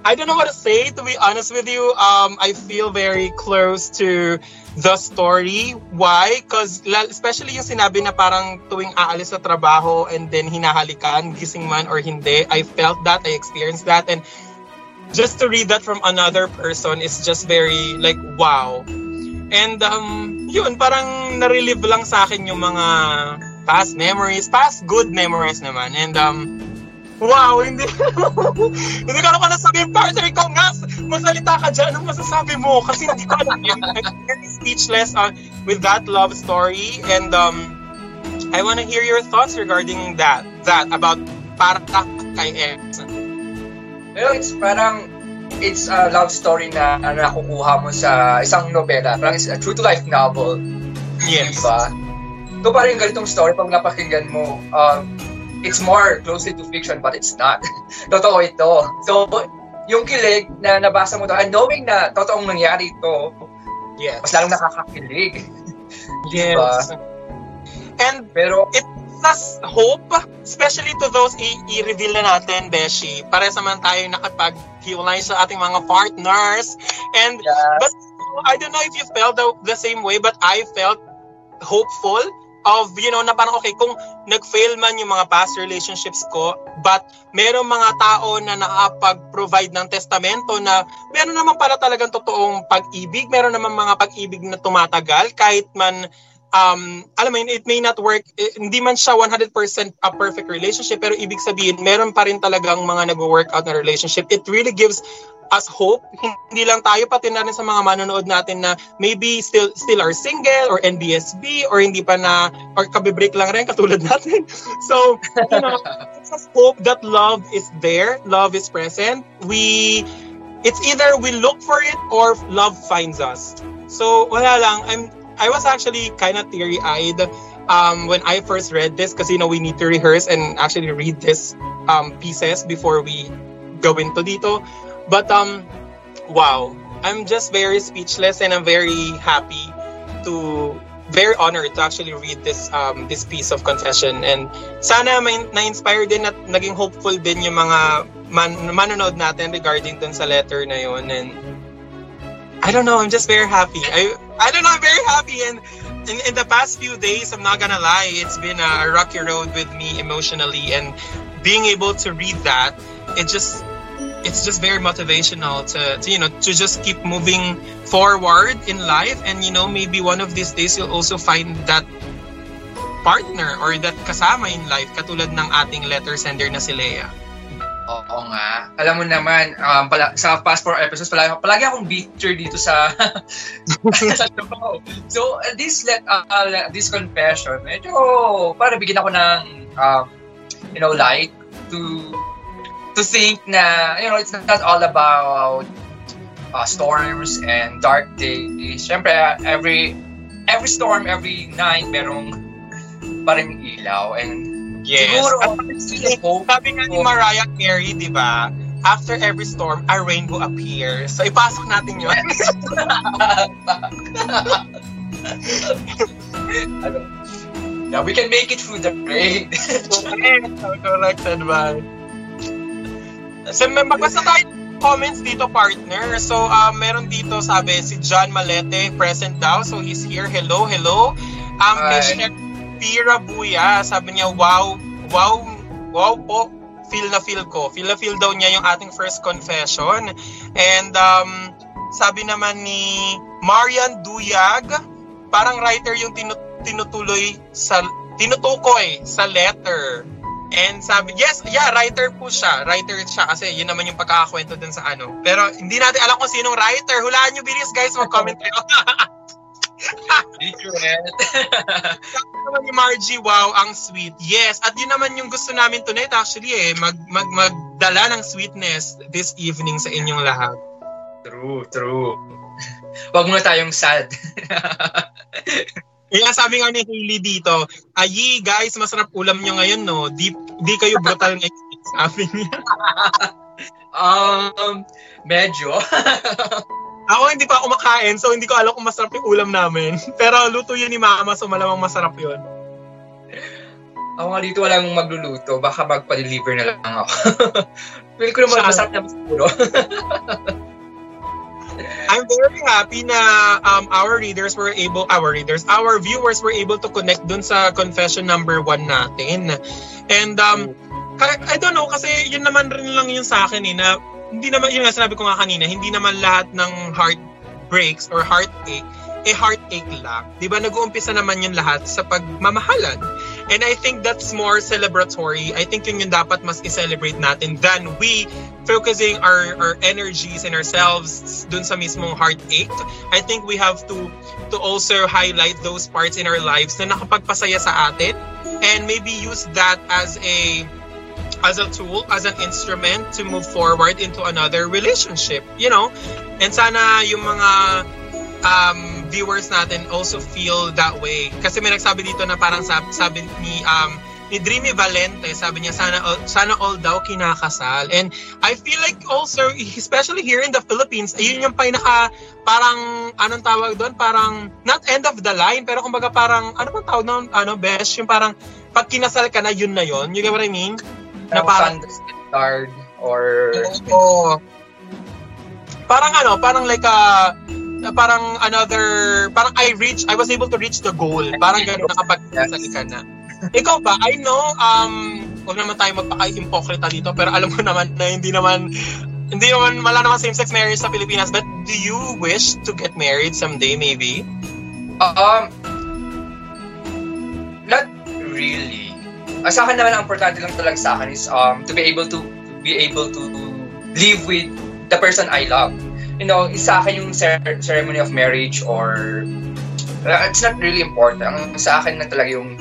I don't know what to say, to be honest with you. Um, I feel very close to the story. Why? Because especially yung sinabi na parang tuwing aalis sa trabaho and then hinahalikan, gising man or hindi, I felt that, I experienced that. And just to read that from another person is just very like, wow. And um, yun, parang na-relive lang sa akin yung mga past memories, past good memories naman. And um, wow, hindi hindi ko naman nasabihin, partner, ikaw nga, masalita ka dyan, anong masasabi mo? Kasi hindi ko alam yun. I'm speechless uh, with that love story. And um, I want to hear your thoughts regarding that, that about para kay X. Pero it's parang it's a love story na, na nakukuha mo sa isang nobela. Parang it's a true to life novel. Yes. Diba? Ito pa rin ganitong story pag napakinggan mo. Um, it's more closely to fiction but it's not. Totoo ito. So, yung kilig na nabasa mo to, and knowing na totoong nangyari ito, yes. mas lalong nakakakilig. Yes. Diba? And pero it us hope, especially to those i- i-reveal na natin, Beshi. Para sa man tayo nakapag-hiwalay sa ating mga partners. And, yes. but I don't know if you felt the, the same way, but I felt hopeful of, you know, na parang okay, kung nag-fail man yung mga past relationships ko, but meron mga tao na nakapag-provide ng testamento na meron naman para talagang totoong pag-ibig, meron naman mga pag-ibig na tumatagal kahit man um, alam mo yun, it may not work, eh, hindi man siya 100% a perfect relationship, pero ibig sabihin, meron pa rin talagang mga nag-work out na relationship. It really gives us hope. Hindi lang tayo, pati na rin sa mga manonood natin na maybe still still are single or NBSB or hindi pa na, or kabibreak lang rin katulad natin. So, you know, us hope that love is there, love is present. We, it's either we look for it or love finds us. So, wala lang. I'm I was actually kind of teary-eyed um, when I first read this because you know we need to rehearse and actually read this um, pieces before we go into dito. But um, wow, I'm just very speechless and I'm very happy to very honored to actually read this um, this piece of confession and sana may na-inspire din at naging hopeful din yung mga man manonood natin regarding dun sa letter na yun and I don't know. I'm just very happy. I I don't know. I'm very happy, and in, in the past few days, I'm not gonna lie, it's been a rocky road with me emotionally, and being able to read that, it just it's just very motivational to, to you know to just keep moving forward in life, and you know maybe one of these days you'll also find that partner or that kasama in life katulad ng ating letter sender na si Leia. Oo nga. Alam mo naman, um, pala, sa past four episodes, palagi, palagi akong bitter dito sa, sa show. So, this let uh, this confession, medyo para bigyan ako ng, um, you know, light to to think na, you know, it's not all about uh, storms and dark days. Siyempre, every every storm, every night, merong parang ilaw. And Yes. siguro, At hope. sabi nga ni Mariah Carey, di ba? After every storm, a rainbow appears. So, ipasok natin yun. yeah, we can make it through the rain. Corrected by. So, magbasa tayo comments dito, partner. So, uh, meron dito, sabi, si John Malete, present daw. So, he's here. Hello, hello. Um, Hi. kay Pira Buya, sabi niya, wow, wow, wow po. Feel na feel ko. Feel na feel daw niya yung ating first confession. And um, sabi naman ni Marian Duyag, parang writer yung tinu- tinutuloy sa tinutukoy sa letter. And sabi, yes, yeah, writer po siya. Writer siya kasi yun naman yung pagkakakwento dun sa ano. Pero hindi natin alam kung sinong writer. Hulaan nyo, bilis guys, mag-comment kayo. naman ni Margie, wow, ang sweet. Yes, at yun naman yung gusto namin tonight actually eh, mag, mag, magdala ng sweetness this evening sa inyong lahat. true, true. Wag muna tayong sad. Kaya sabi nga ni Hailey dito, ayi guys, masarap ulam nyo ngayon no, di, di kayo brutal ngayon. Sabi niya. um, medyo. Ako hindi pa ako makain, so hindi ko alam kung masarap yung ulam namin. Pero luto yun ni mama, so malamang masarap yun. Ako nga dito walang magluluto. Baka magpa-deliver na lang ako. Feel ko naman masarap na siguro. I'm very happy na um, our readers were able, our readers, our viewers were able to connect dun sa confession number one natin. And um, I don't know, kasi yun naman rin lang yun sa akin eh, na hindi naman, yun nga sinabi ko nga kanina, hindi naman lahat ng heart breaks or heartache, eh heartache lang. Di ba nag-uumpisa naman yun lahat sa pagmamahalan. And I think that's more celebratory. I think yun yung dapat mas i-celebrate natin than we focusing our, our energies and ourselves dun sa mismong heartache. I think we have to to also highlight those parts in our lives na nakapagpasaya sa atin and maybe use that as a as a tool, as an instrument to move forward into another relationship, you know? And sana yung mga um, viewers natin also feel that way. Kasi may nagsabi dito na parang sabi, sabi ni um, ni Dreamy Valente, sabi niya sana sana all daw kinakasal. And I feel like also especially here in the Philippines, ayun yung pinaka parang anong tawag doon, parang not end of the line, pero kumbaga parang ano bang tawag doon, ano best, yung parang pag kinasal ka na yun na yun. You get what I mean? Na Na parang standard or Oo. Parang ano, parang like a parang another parang I reach I was able to reach the goal. Parang gano'n na kapag kasal ka na. Ikaw ba? I know um wag naman tayo magpaka-impokrita dito pero alam mo naman na hindi naman hindi naman wala naman same-sex marriage sa Pilipinas but do you wish to get married someday maybe? Um, not really. Uh, sa akin naman, ang importante lang talaga sa akin is um, to be able to, to be able to live with the person I love. You know, sa akin yung cer- ceremony of marriage or uh, it's not really important. Ang sa akin na talaga yung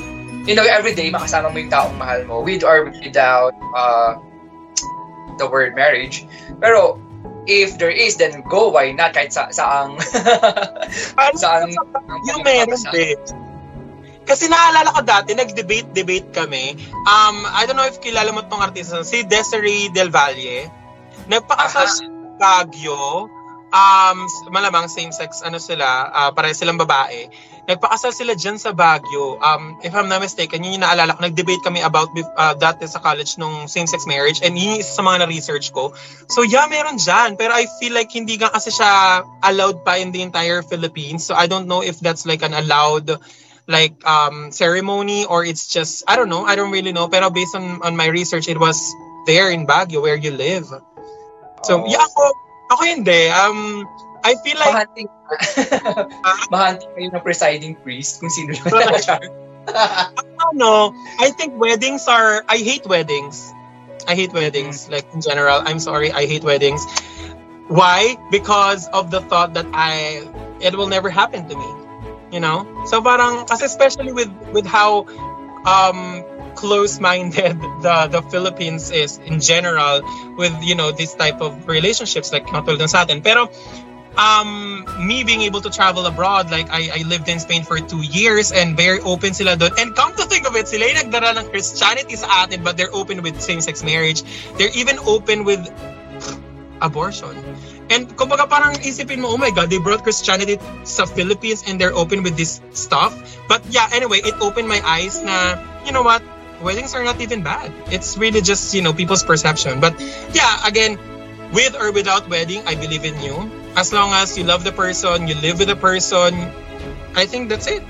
you know, every day makasama mo yung taong mahal mo with or without uh, the word marriage. Pero if there is, then go. Why not? Kahit sa saang saang yung meron din. Kasi naalala ko dati, nag-debate-debate kami. Um, I don't know if kilala mo tong artista, si Desiree Del Valle. Nagpakasal siya sa Baguio. Um, malamang same-sex, ano sila, uh, pareho silang babae. Nagpakasal sila dyan sa Baguio. Um, if I'm not mistaken, yun yung naalala ko. Nag-debate kami about uh, dati sa college nung same-sex marriage and yun yung isa sa mga na-research ko. So yeah, meron dyan. Pero I feel like hindi nga kasi siya allowed pa in the entire Philippines. So I don't know if that's like an allowed like um ceremony or it's just I don't know. I don't really know. Pero based on on my research, it was there in Baguio where you live. So Oh. yeah, ako ako hindi. Um I feel like Mahanting, mahanting kayo ng presiding priest kung sino yun. ano, I think weddings are I hate weddings. I hate weddings like in general. I'm sorry, I hate weddings. Why? Because of the thought that I it will never happen to me. You know? So parang kasi especially with with how um close-minded the the Philippines is in general with you know this type of relationships like katulad sa atin. Pero um me being able to travel abroad like I, I lived in Spain for two years and very open sila doon. And come to think of it sila yung nagdara ng Christianity sa atin but they're open with same-sex marriage. They're even open with abortion. And kumbaga parang isipin mo oh my god they brought Christianity sa Philippines and they're open with this stuff. But yeah anyway it opened my eyes na you know what weddings are not even bad it's really just you know people's perception but yeah again with or without wedding I believe in you as long as you love the person, you live with the person, I think that's it.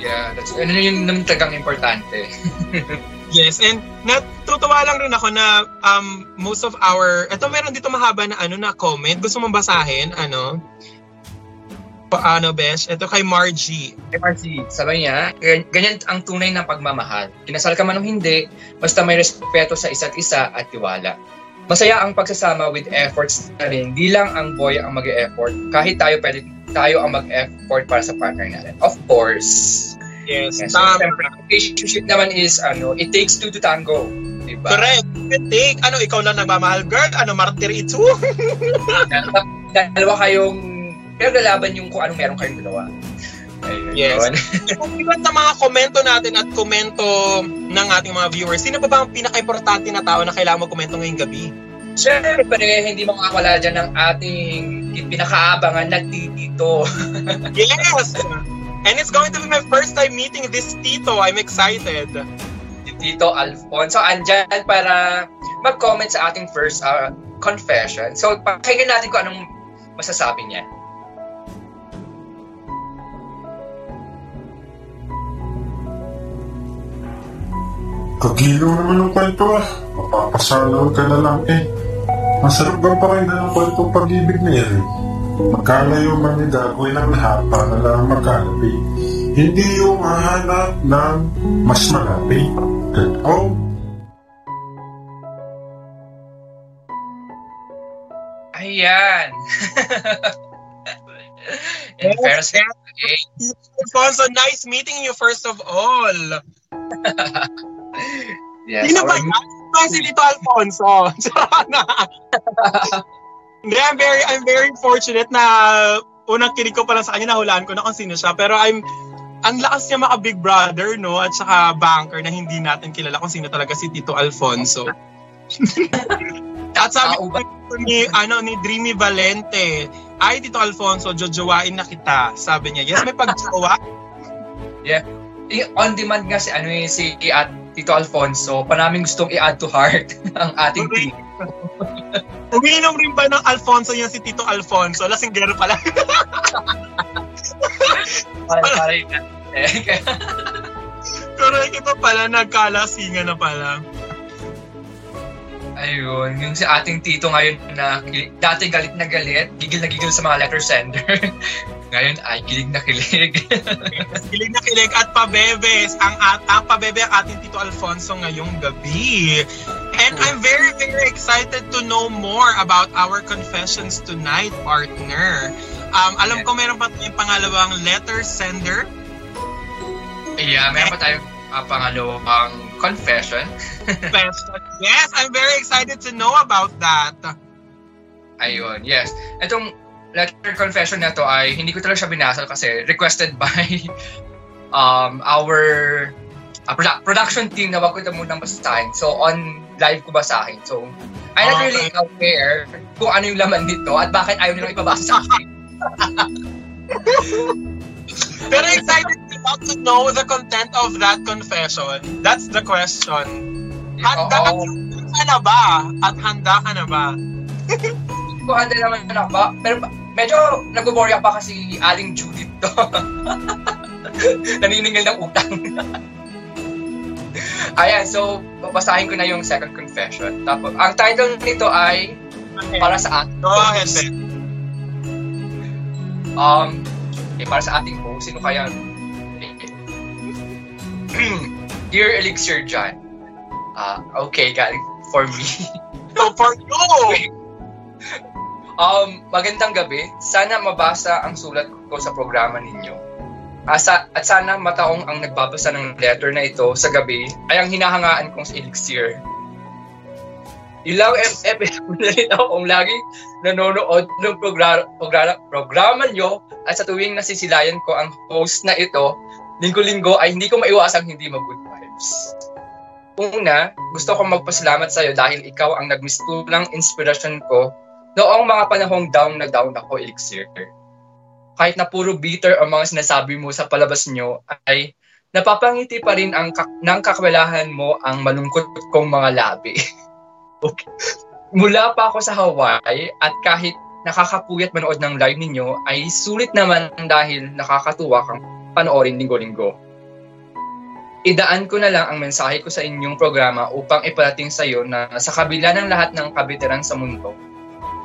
Yeah, that's ano yun naman talagang importante. Yes, and natutuwa lang rin ako na um, most of our, ito meron dito mahaba na ano na comment. Gusto mong basahin? Ano? Paano, Besh? Ito kay Margie. Kay Marcy, sabi niya, "Gan- ganyan ang tunay ng pagmamahal. Kinasal ka man o hindi, basta may respeto sa isa't isa at tiwala. Masaya ang pagsasama with efforts na rin. Di lang ang boy ang mag-effort. Kahit tayo pwede tayo ang mag-effort para sa partner natin. Of course. Yes, Yes, so, siyempre, relationship naman is, ano, it takes two to tango. Diba? Correct. Take, ano, ikaw lang nagmamahal, girl? Ano, martir ito? Dal- Dalawa kayong, pero lalaban yung kung anong meron kayong dalawa. Ayun. Yes. Iban sa mga komento natin at komento ng ating mga viewers, sino ba ba ang pinaka-importante na tao na kailangan mo-komento ngayong gabi? Siyempre, hindi makakawala dyan ng ating pinakaabangan na tito. Yes! And it's going to be my first time meeting this Tito. I'm excited. Si Tito Alfonso. Andyan para mag-comment sa ating first uh, confession. So, pakinggan natin kung anong masasabi niya. Kagilo naman ng kwento ah. Mapapasalaw ka na lang eh. Masarap ba pa kayo ng kwento pag-ibig na yan? Magkalayo man ni gagawin ang lahat para lang magkalap eh. Hindi yung hahanap ng mas malapit. Oh, Ayan. In fairness, eh, Alfonso, nice meeting you first of all. yes, Sino ba yan? Sino ba si Tito Alfonso? Hindi, I'm very, I'm very fortunate na unang kinig ko pa lang sa kanya, nahulaan ko na kung sino siya. Pero I'm, ang lakas niya maka Big Brother, no? At saka banker na hindi natin kilala kung sino talaga si Tito Alfonso. At sabi ko ni, ano, ni Dreamy Valente, ay, Tito Alfonso, jojowain na kita. Sabi niya, yes, may pagjowa. Eh, on demand nga si ano eh, si at Tito Alfonso, pa namin gustong i-add to heart ang ating team. Umiinom rin ba ng Alfonso yan si Tito Alfonso? Lasinggero pala. Para para yun. Correct, iba pala, nagkalasingan na pala. Ayun, yung si ating tito ngayon na dati galit na galit, gigil na gigil sa mga letter sender. ngayon ay kilig na kilig. Kilig na kilig at pabebes. Ang, at, ang pabebe ang ating Tito Alfonso ngayong gabi. And I'm very, very excited to know more about our confessions tonight, partner. Um, alam ko meron pa tayong pangalawang letter sender. yeah, meron pa tayong uh, pangalawang confession. Yes, I'm very excited to know about that. Ayun, yes. Itong letter confession na to ay hindi ko talaga siya binasa kasi requested by um, our uh, produ- production team na wag ko ito munang basahin. So, on live ko basahin. So, I'm not really aware kung ano yung laman nito at bakit ayaw nilang ipabasa sa akin. Pero excited about to know the content of that confession. That's the question. Handa ka, ka na ba? At handa ka na ba? Kung handa naman ako ba, pero medyo nag-worry pa kasi Aling Judith to. Naniningil ng utang. Ayan, so babasahin ko na yung second confession. Tapos, ang title nito ay para sa ating Go ahead, Ben. Um, eh, para sa ating host, sino kaya? Dear Elixir John. Ah, okay, galing for me. So for you, Um, magandang gabi. Sana mabasa ang sulat ko sa programa ninyo. Asa, at sana mataong ang nagbabasa ng letter na ito sa gabi ay ang hinahangaan kong elixir. Ep- episode na rin ako kung laging nanonood ng programa, programa, programa nyo at sa tuwing nasisilayan ko ang host na ito, linggo-linggo ay hindi ko maiwasang hindi mag-good vibes. Una, gusto kong magpasalamat sa iyo dahil ikaw ang nagmistulang inspirasyon ko noong mga panahong down na down ako, Elixir. Kahit na puro bitter ang mga sinasabi mo sa palabas nyo, ay napapangiti pa rin ang kak- ng kakwelahan mo ang malungkot kong mga labi. okay. Mula pa ako sa Hawaii at kahit nakakapuyat manood ng live ninyo ay sulit naman dahil nakakatuwa kang panoorin linggo-linggo. Idaan ko na lang ang mensahe ko sa inyong programa upang iparating sa iyo na sa kabila ng lahat ng kabiteran sa mundo,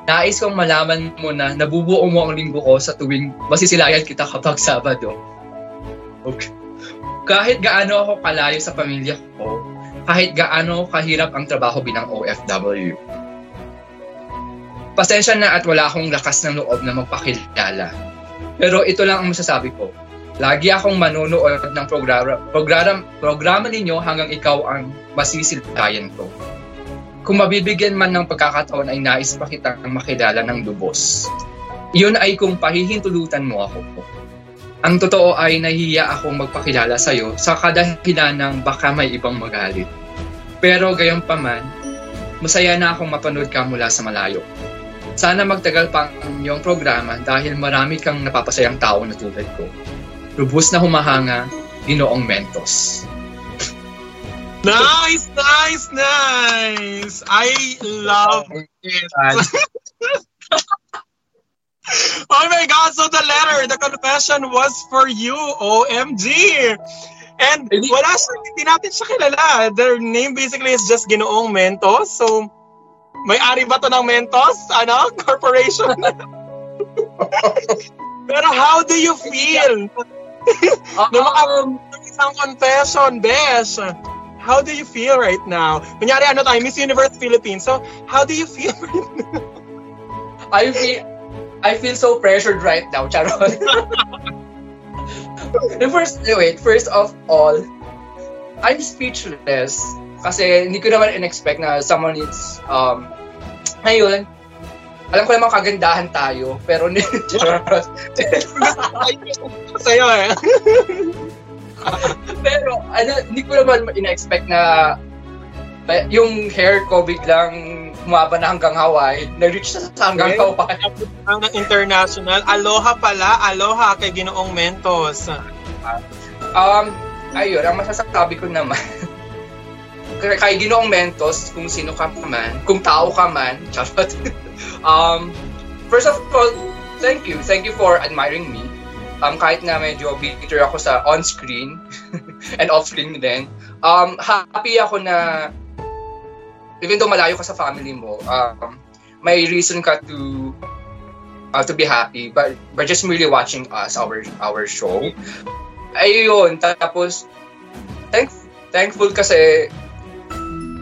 nais kong malaman mo na nabubuo mo ang linggo ko sa tuwing masisilayan kita kapag Sabado. Okay. Kahit gaano ako kalayo sa pamilya ko, kahit gaano kahirap ang trabaho bilang OFW. Pasensya na at wala akong lakas ng loob na magpakilala. Pero ito lang ang masasabi ko. Lagi akong manonood ng programa, programa, programa ninyo hanggang ikaw ang masisilayan ko. Kung mabibigyan man ng pagkakataon ay nais pa kitang makilala ng lubos. Iyon ay kung pahihintulutan mo ako. Ang totoo ay nahihiya akong magpakilala sa iyo sa kadahilan ng baka may ibang magalit. Pero gayon pa man, masaya na akong mapanood ka mula sa malayo. Sana magtagal pa ang iyong programa dahil marami kang napapasayang tao na tulad ko. Lubos na humahanga, ginoong Mentos. Nice, nice, nice. I love it. oh my God, so the letter, the confession was for you, OMG. And wala siya, hindi natin siya kilala. Their name basically is just Ginoong Mentos. So, may-ari ba to ng Mentos? Ano? Corporation? Pero how do you feel? Na Um, isang confession, Besh. How do you feel right now? Kunyari, ano tayo, Miss Universe Philippines. So, how do you feel right now? I feel I feel so pressured right now, Charot. the first, wait, first of all, I'm speechless. Kasi hindi ko naman in-expect na someone is, um, ngayon, alam ko naman kagandahan tayo, pero Charot. Sa'yo eh. pero, ano, hindi ko naman in-expect na yung hair ko biglang humaba na hanggang Hawaii, na-reach sa sa hanggang Okay. Hawaii. Ang international. Aloha pala. Aloha kay Ginoong Mentos. Um, ayun, ang masasabi ko naman, kay kay Ginoong Mentos, kung sino ka man, kung tao ka man, charot. um, first of all, thank you. Thank you for admiring me. Um, kahit na medyo bitter ako sa on-screen and off-screen din, um, happy ako na even though malayo ka sa family mo, um, may reason ka to uh, to be happy but by just merely watching us our our show ayun, tapos, thank, thankful kasi,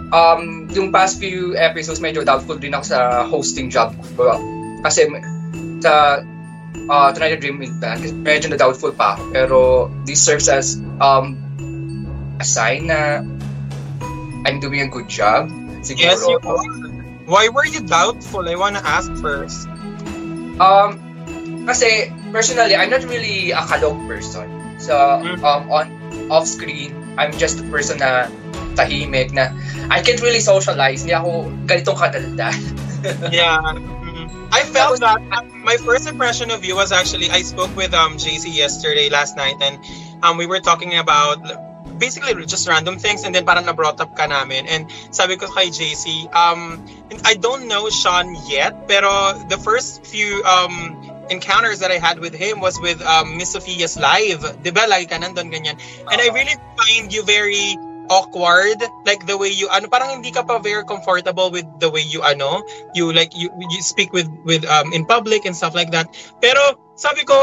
um, yung past few episodes, medyo doubtful din ako sa hosting job ko. Kasi, sa uh, Tonight I Dream with Band, kasi medyo na doubtful pa ako. Pero, this serves as, um, a sign na I'm doing a good job. Siguro. Yes, you are. Why were you doubtful? I wanna ask first. Um, kasi personally, I'm not really a kalog person. So, Mm. um, on off screen, I'm just a person na tahimik na I can't really socialize. Hindi ako ganitong kadaldal. Yeah. I felt that my first impression of you was actually I spoke with um JC yesterday last night and um we were talking about basically just random things and then parang na-brought up ka namin and sabi ko kay JC um I don't know Sean yet pero the first few um encounters that I had with him was with um, Miss Sophia's live. 'Di ba? Lagi ka nandun ganyan. And I really find you very awkward like the way you ano parang hindi ka pa very comfortable with the way you ano you like you you speak with with um in public and stuff like that. Pero sabi ko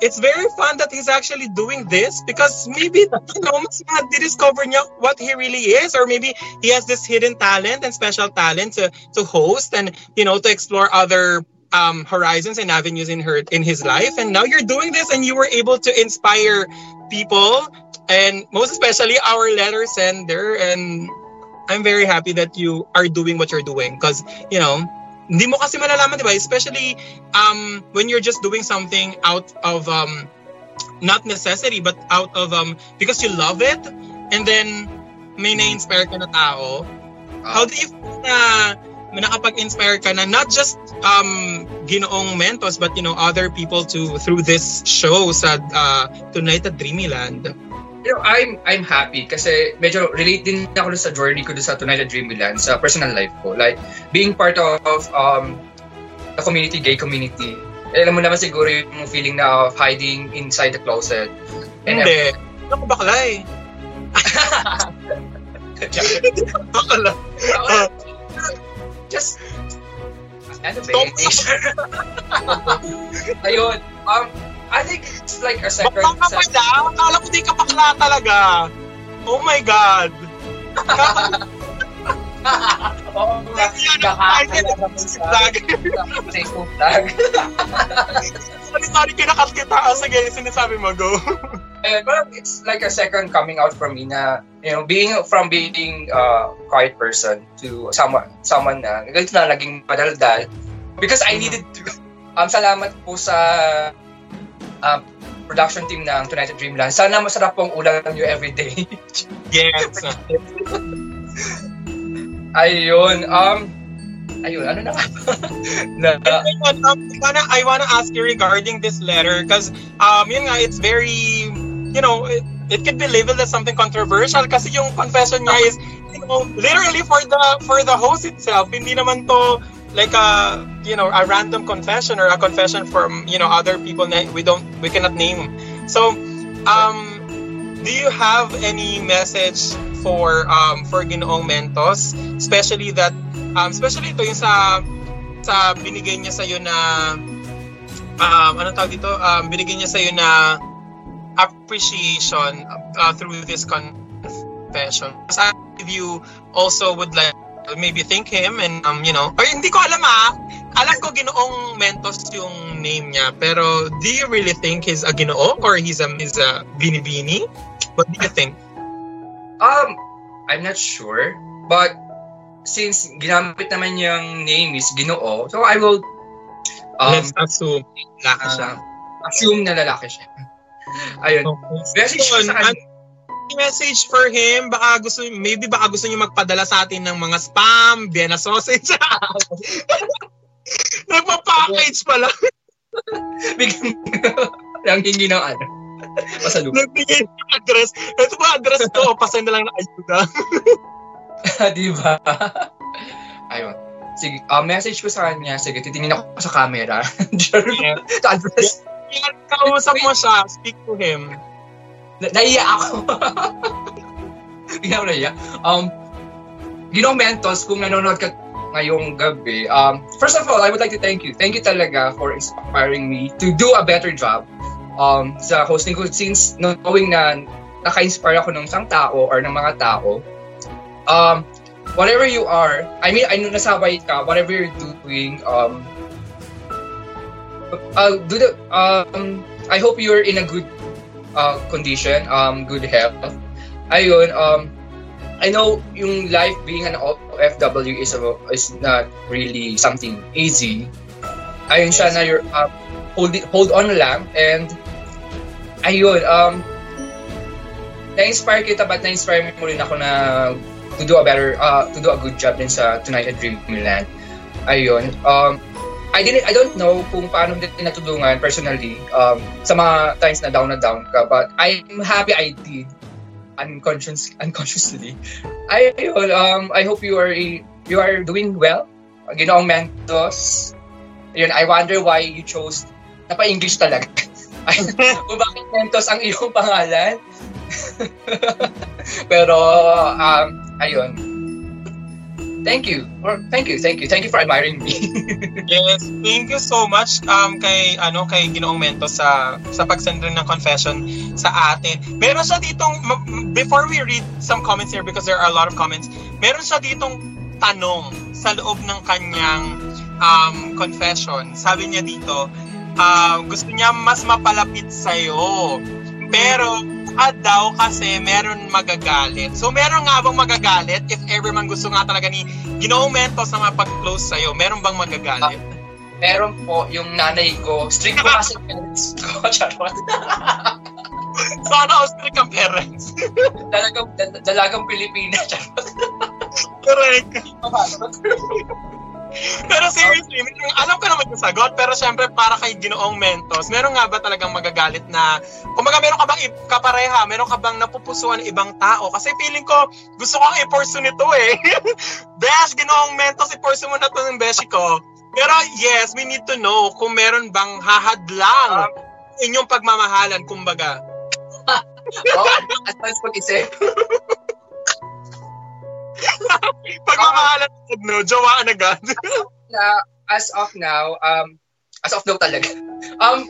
it's very fun that he's actually doing this because maybe you know mas discover niya what he really is or maybe he has this hidden talent and special talent to to host and you know to explore other um, horizons and avenues in her in his life. And now you're doing this and you were able to inspire people and most especially our letter sender and I'm very happy that you are doing what you're doing because you know hindi mo kasi malalaman di ba? Especially um when you're just doing something out of um not necessity but out of um because you love it and then may na-inspire ka na tao. How do you feel na na nakapag-inspire ka na not just um ginoong mentos but you know other people to through this show sa uh, Tonight at Dreamyland You know, I'm I'm happy kasi medyo relate din ako sa journey ko sa Tonight at Dreamland sa personal life ko. Like, being part of um, the community, gay community. Eh, alam mo naman siguro yung feeling na of hiding inside the closet. And hindi ako bakla eh bakla just ano ba? Ayun. Um, I think it's like a second... bakla ka pala akala ko di ka bakla talaga oh my god Oo nga. Facebook tag. sorry sorry kinakat kita Ah, sige sinasabi mo go And, but it's like a second coming out from me na, you know, being from being a quiet person to someone, someone na, ganito na naging madaldal. Because I needed to, um, salamat po sa um, production team ng Tonight at Dreamland. Sana masarap pong ulam nyo everyday. yes ayun, um, ayun, ano na na, um, I wanna, I wanna ask you regarding this letter because um, yun nga, it's very, you know, it, it could be labeled as something controversial kasi yung confession niya is, you know, literally for the for the host itself, hindi naman to like a, you know, a random confession or a confession from, you know, other people that we don't, we cannot name. So, um, do you have any message for um for Ginoong Mentos? Especially that um especially ito yung sa sa binigay niya sa na um ano tawag dito? Um binigay niya sa na appreciation uh, through this confession. As if you also would like maybe thank him and um you know or hindi ko alam ah alam ko Ginoong Mentos yung name niya pero do you really think he's a Ginoo or he's a he's a binibini what do you think Um, I'm not sure. But since ginamit naman yung name is Ginoo, so I will um, let's assume laki siya uh, assume na lalaki siya. Ayun. Message ko Yun, sa kanya. an- message for him baka gusto maybe baka gusto niyo magpadala sa atin ng mga spam Vienna sausage nagpa-package pala Bigyan lang hingi ng ano. Pasalubong. nagbigay ng address ito ba address ko pasend na lang na ayuda Di ba? Ayun. Sige, uh, message ko sa kanya. Sige, titingin ako sa camera. Yeah. sa address. Kaya kausap mo siya speak to him Na- naiya ako. Hindi ako naiya. Um, Ginong Mentos, kung nanonood ka ngayong gabi, um, first of all, I would like to thank you. Thank you talaga for inspiring me to do a better job um, sa hosting ko since knowing na naka-inspire ako ng isang tao or ng mga tao. Um, whatever you are, I mean, I know nasabay ka, whatever you're doing, um, uh, do the, um, I hope you're in a good uh, condition, um, good health. Ayun, um, I know yung life being an OFW is a, is not really something easy. Ayun siya na you're, uh, hold, hold on lang and ayun, um, na-inspire kita but na-inspire mo rin ako na to do a better, uh, to do a good job din sa Tonight at Dreamland. Ayun, um, I didn't I don't know kung paano din natulungan personally um, sa mga times na down na down ka but I'm happy I did unconscious unconsciously. I um I hope you are you are doing well. Ginoong Mentos. Yun, I wonder why you chose napa-English talaga. Kung bakit Mentos ang iyong pangalan. Pero um ayun. Thank you. Or thank you, thank you. Thank you for admiring me. Yes, thank you so much um kay ano kay Ginoong Mento sa sa pag-send ng confession sa atin. Meron siya ditong before we read some comments here because there are a lot of comments. Meron siya ditong tanong sa loob ng kanyang um, confession. Sabi niya dito, um, gusto niya mas mapalapit sa'yo. Pero, at daw kasi meron magagalit. So, meron nga bang magagalit if ever man gusto nga talaga ni Ginoong Mentos na mapag-close sa'yo? Meron bang magagalit? Meron po yung nanay ko. Strict po kasi parents ko. Charot. Sana Austria kang parents. Dalagang, dal- dalagang Pilipina. Charot. Correct. Pero seriously, alam ko naman yung sagot, pero syempre para kay Ginoong Mentos, meron nga ba talagang magagalit na, kumaga meron ka bang kapareha, meron ka bang napupusuan ng ibang tao? Kasi feeling ko, gusto kong i-pursue nito eh. Besh, Ginoong Mentos, i-pursue mo na to ng beshi ko. Pero yes, we need to know kung meron bang hahadlang inyong pagmamahalan, kumbaga. Oh, at times pag-isip. Pagmamahalan, no, jawaan agad. Na, as of now, um, as of now talaga. Um,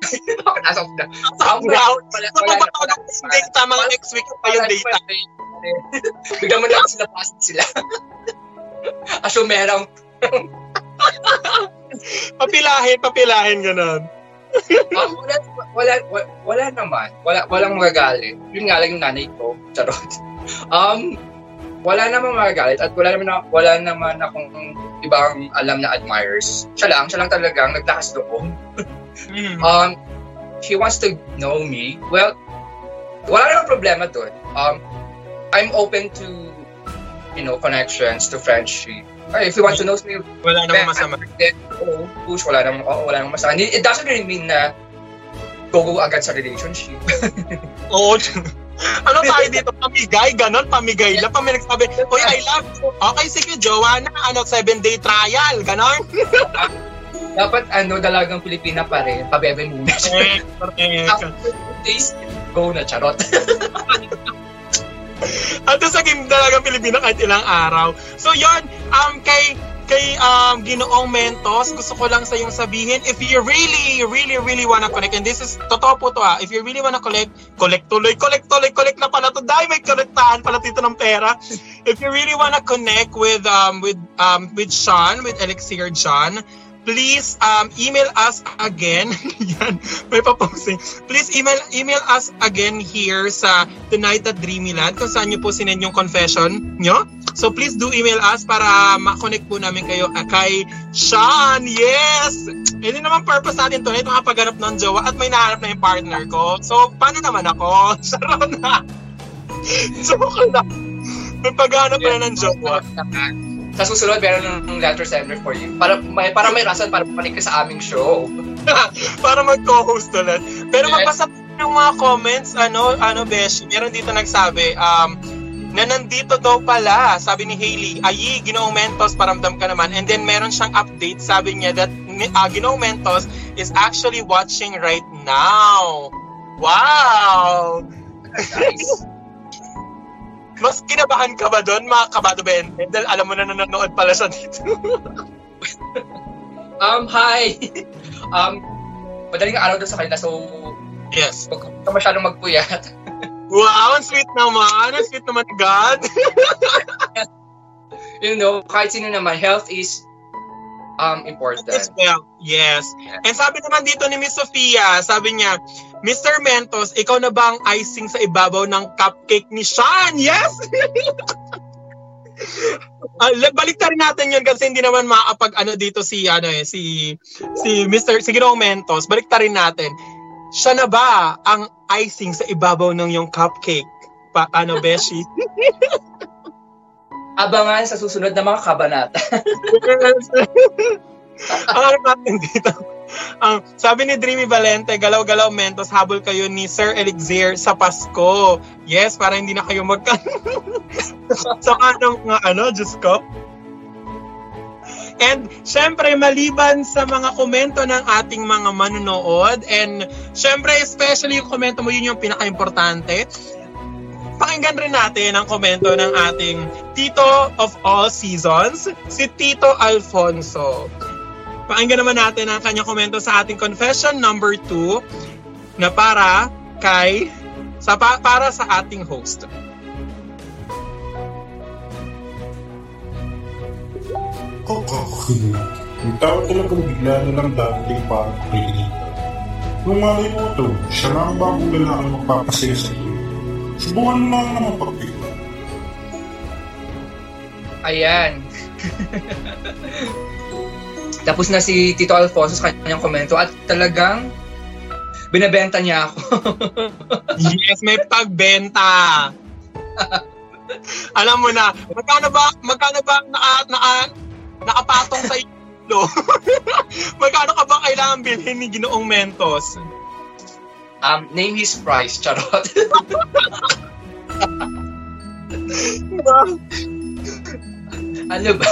as of now. Um, Now, wala, wala, wala, baka yung data, mga next week pa yung data. Bigyan mo na sila pasok sila. Asyo merong Papilahin, papilahin, ganun. Ah, wala, wala, wala, wala naman. Wala, walang magagalit. Yun nga lang yung nanay ko. Charot. Um, wala namang magagalit at wala naman, na, wala naman akong ibang alam na admirers. Siya lang, siya lang talagang naglakas loob. Mm. Um, she wants to know me. Well, wala namang problema doon. Um, I'm open to, you know, connections, to friendship. Or if you want to know me, Wala namang masama. Then, oo, push, wala namang, oo, wala namang masama. It doesn't really mean na go-go agad sa relationship. Oo. Ano tayo dito? Pamigay, ganon, pamigay lang. Pag may nagsabi, Uy, I love you. Okay, sige, jowa na. Ano, seven-day trial, ganon. Dapat, ano, dalagang Pilipina pa rin. Pabebe muna siya. After two days, go na, charot. At sa game talagang Pilipina kahit ilang araw. So yon um kay kay um, Ginoong Mentos, gusto ko lang sa iyong sabihin, if you really, really, really wanna connect, and this is, totoo po to ah, if you really wanna collect, collect tuloy, collect tuloy, collect na pala to, dahil may kolektahan pala dito ng pera. If you really wanna connect with, um, with, um, with Sean, with Elixir John, please um, email us again. Yan, may paposting. Please email email us again here sa Tonight at Dreamyland kung saan nyo po sinend yung confession nyo. So please do email us para ma-connect po namin kayo ah, kay Sean. Yes! Hindi naman purpose natin tonight makapaghanap ng jowa at may nahanap na yung partner ko. So, paano naman ako? Sarap na. Joke lang. May paghanap na ng jowa. Sa susunod, meron ng letter sender for you. Para may, para may rason para pumanik ka sa aming show. para mag-co-host ulit. Pero Yes. magbasa po ng mga comments, ano, ano, Besh, meron dito nagsabi, um, na nandito daw pala, sabi ni Hailey, ayi, Ginoong Mentos, paramdam ka naman. And then meron siyang update, sabi niya that uh, Ginoong Mentos is actually watching right now. Wow! Nice. Mas kinabahan ka ba doon, mga kabado Ben? Dahil alam mo na nanonood pala siya dito. um, hi! um, madaling araw doon sa kanila, so yes. huwag ka masyadong magpuyat. Wow, ang sweet naman. Ang sweet naman, God. you know, kahit sino naman, health is um important. As well, yes. And sabi naman dito ni Miss Sofia, sabi niya, Mr. Mentos, ikaw na ba ang icing sa ibabaw ng cupcake ni Sean? Yes! Ah, uh, balik rin natin yun kasi hindi naman makapag ano dito si ano eh si si Mr. si Ginoong Mentos balik rin natin siya na ba ang icing sa ibabaw ng yung cupcake pa ano Beshi Abangan sa susunod na mga kabanata. ang ano natin dito. Ang sabi ni Dreamy Valente, galaw-galaw mentos, habol kayo ni Sir Elixir sa Pasko. Yes, para hindi na kayo magka... sa kanang mga ano, Diyos ko. And syempre, maliban sa mga komento ng ating mga manonood, and syempre, especially yung komento mo, yun yung pinaka-importante, pakinggan rin natin ang komento ng ating Tito of all seasons, si Tito Alfonso. Pakinggan naman natin ang kanyang komento sa ating confession number 2 na para kay sa pa, para sa ating host. Ikaw kakakilig. Yung tao talagang bigla na lang dating parang pilitan. Nung malay mo ito, siya na ang lalaki magpapasaya sa iyo. Subukan mo lang naman pagpigla. Ayan. Tapos na si Tito Alfonso sa kanyang komento at talagang binebenta niya ako. Yes, may pagbenta. Alam mo na, magkano ba, magkano ba naka, naka, nakapatong sa ilo? magkano ka ba kailangan bilhin ni Ginoong Mentos? Um, name his price, charot. ano ba?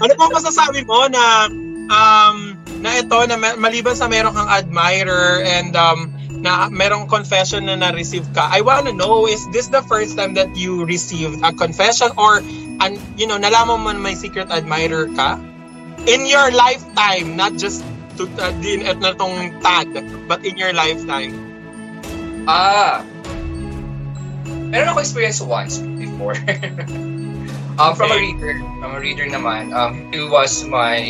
Ano po masasabi mo na um na ito na ma- maliban sa meron kang admirer and um na merong confession na na-receive ka. I want to know is this the first time that you received a confession or an you know nalaman mo na may secret admirer ka in your lifetime not just to uh, din at na tong tag but in your lifetime. Ah. Meron ako experience once before. um, from a reader. From a reader naman. Um, he was my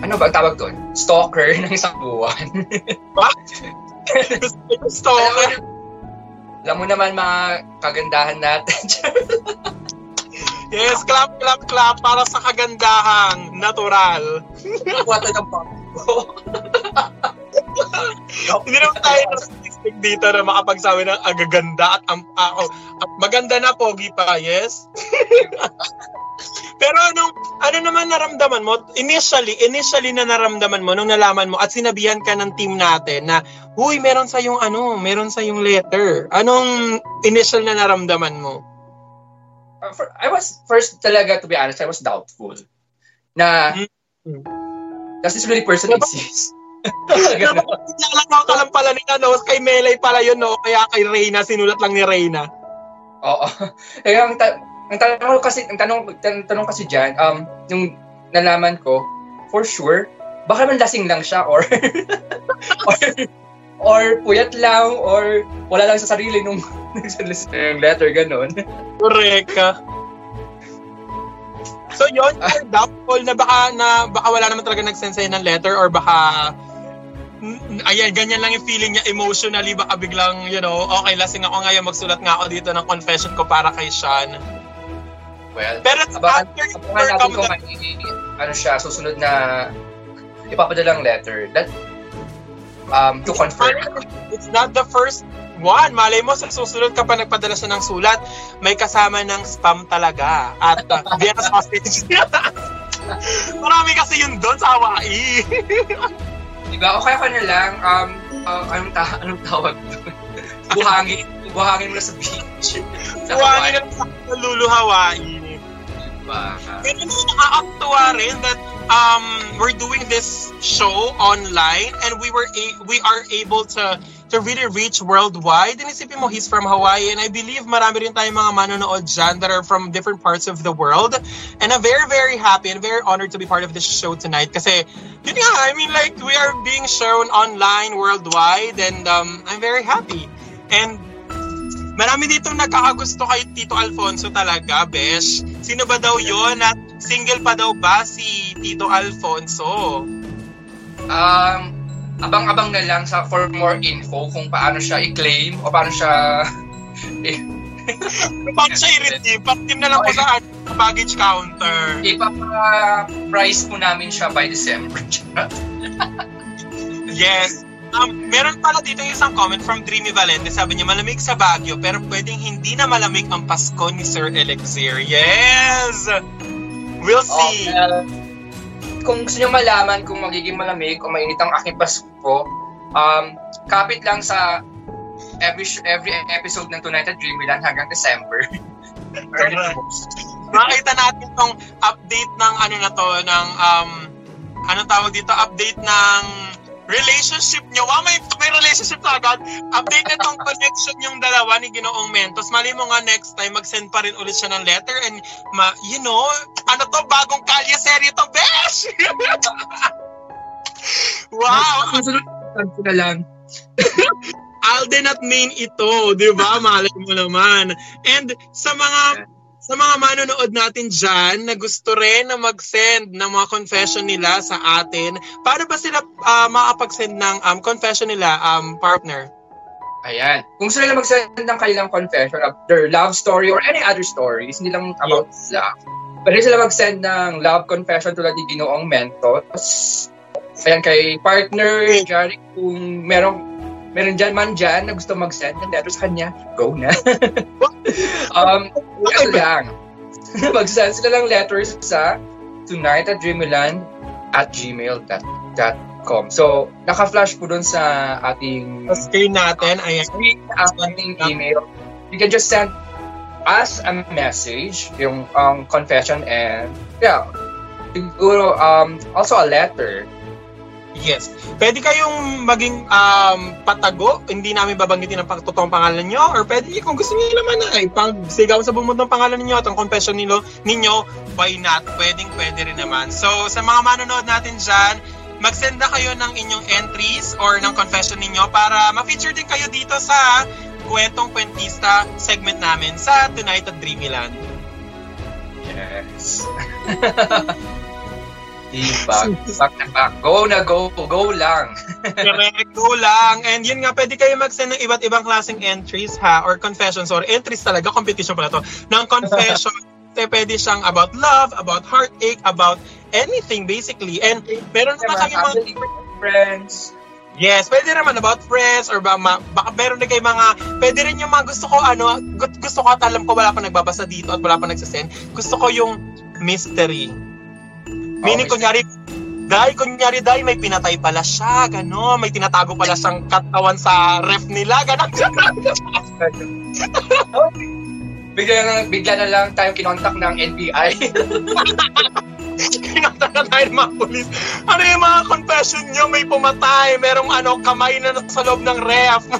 ano ba tawag doon? Stalker ng isang buwan. Alam, mo, alam mo naman mga kagandahan natin. Yes, clap, clap, clap para sa kagandahang natural. Wata ng pangko. Hindi naman tayo narcissistic dito na makapagsabi ng agaganda at ang ako. At maganda na pogi pa, yes? Pero anong, ano naman naramdaman mo? Initially, initially na naramdaman mo nung nalaman mo at sinabihan ka ng team natin na, huy, meron sa yung ano, meron sa yung letter. Anong initial na naramdaman mo? Uh, for- I was first talaga to be honest, I was doubtful. Na Hmm. Does this really person exist? Pero Nalalaman ka lang pala nila, no? Kay Melay pala yun, no? Kaya kay Reyna, sinulat lang ni Reyna. Oo. Kaya ang, ta- ang tanong ko kasi, ang tanong, tan- tanong kasi dyan, um, yung nalaman ko, for sure, baka man lasing lang siya or or or puyat lang or wala lang sa sarili nung yung letter ganun. Correct ka. So yun, doubtful na baka, na baka wala naman talaga nagsend sa'yo ng letter or baka mm, ayan, ganyan lang yung feeling niya emotionally, baka biglang, you know, okay, lasing ako ngayon, magsulat nga ako dito ng confession ko para kay Sean. Well, Pero abangan, after you abangan natin kung that, ano, ano siya, susunod na ipapadalang letter. That, um, to confirm. it's not the first one. Malay mo, sa susunod ka pa nagpadala siya ng sulat, may kasama ng spam talaga. At uh, Vienna sausage. Marami kasi yun doon sa Hawaii. Diba? O kaya ka na lang, um, uh, anong, ta- anong tawag doon? buhangin. Buhangin mo na sa beach. sa Hawaii. na sa Lulu Hawaii. Diba? Pero nakakatuwa rin that um, we're doing this show online and we were a- we are able to to really reach worldwide. And isipin mo, he's from Hawaii and I believe marami rin tayong mga manonood dyan that are from different parts of the world. And I'm very, very happy and very honored to be part of this show tonight kasi yun nga, I mean like we are being shown online worldwide and um, I'm very happy. And Marami ditong nagkakagusto kay Tito Alfonso talaga, Besh. Sino ba daw yon at single pa daw ba si Tito Alfonso? Um, abang-abang na lang sa for more info kung paano siya i-claim o paano siya Paano siya i-redeem? Patim na lang po sa sa baggage counter. ipapa-price po namin siya by December. Yes. Um, meron pala dito yung isang comment from Dreamy Valente. Sabi niya, malamig sa Baguio, pero pwedeng hindi na malamig ang Pasko ni Sir Elixir. Yes! We'll see. Oh, well, kung gusto niyo malaman kung magiging malamig o mainit ang aking Pasko, um, kapit lang sa every every episode ng Tonight at Dreamland hanggang December. Makita natin tong update ng ano na to, ng um, anong tawag dito, update ng relationship nyo. Wow, may, may relationship na agad. Update na tong connection yung dalawa ni Ginoong Mentos. Mali mo nga next time, mag-send pa rin ulit siya ng letter and, ma, you know, ano to, bagong kalye serye to, besh! wow! Susunod ko na lang. Alden at Main ito, di ba? Malay mo naman. And sa mga sa mga manonood natin dyan na gusto rin na mag-send ng mga confession nila sa atin, paano ba sila uh, makapag-send ng um, confession nila, um, partner? Ayan. Kung nila mag-send ng kanilang confession of their love story or any other stories, hindi lang about yes. love. Pwede sila mag-send ng love confession tulad ni Ginoong Mentos. Ayan, kay partner, Jari, kung merong meron dyan man dyan na gusto mag-send ng letter sa kanya, go na. um, ano lang. mag-send sila ng letters sa tonight at dreamland at gmail.com. So, naka-flash po dun sa ating sa screen natin. Ayan. Screen ating email. You can just send us a message, yung um, confession and yeah, siguro um, also a letter Yes. Pwede kayong maging um, patago, hindi namin babanggitin ang totoong pangalan nyo, or pwede kung gusto niyo naman na ay pagsigaw sa bumod ng pangalan ninyo at ang confession nilo, ninyo, why not? Pwedeng pwede rin naman. So, sa mga manonood natin dyan, mag-send na kayo ng inyong entries or ng confession ninyo para ma-feature din kayo dito sa Kwentong Kwentista segment namin sa Tonight at Dreamyland. Yes. Back, back na back. Go na go. Go lang. Correct. Go lang. And yun nga, pwede kayo mag-send ng iba't ibang klaseng entries ha, or confessions, or entries talaga, competition pala to, ng confession. eh, pwede siyang about love, about heartache, about anything basically. And meron naman kami mga... Friends. Yes, pwede naman about friends or ba, ma, baka meron na kayo mga, pwede rin yung mga gusto ko, ano, gusto ko at alam ko wala pa nagbabasa dito at wala pa nagsasend. Gusto ko yung mystery Meaning, oh, kunyari, dahil kunyari, dahil may pinatay pala siya, gano'n, may tinatago pala siyang katawan sa ref nila, gano'n. bigla na, bigla na lang tayo kinontak ng NBI. Kinontak na tayo ng mga polis. Ano yung mga confession nyo? May pumatay, merong ano, kamay na sa loob ng ref.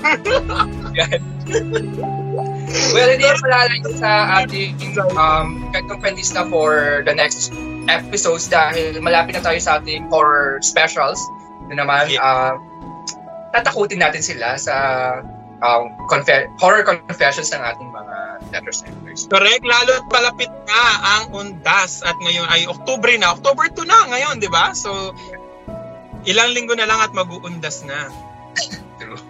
well, hindi na malalayo sa ating um, Kantong Pentista for the next episodes dahil malapit na tayo sa ating horror specials na naman yeah. uh, tatakutin natin sila sa um, confe- horror confessions ng ating mga letter senders. Correct, lalo palapit nga ang undas at ngayon ay October na. October 2 na ngayon, di ba? So, ilang linggo na lang at mag-uundas na. True.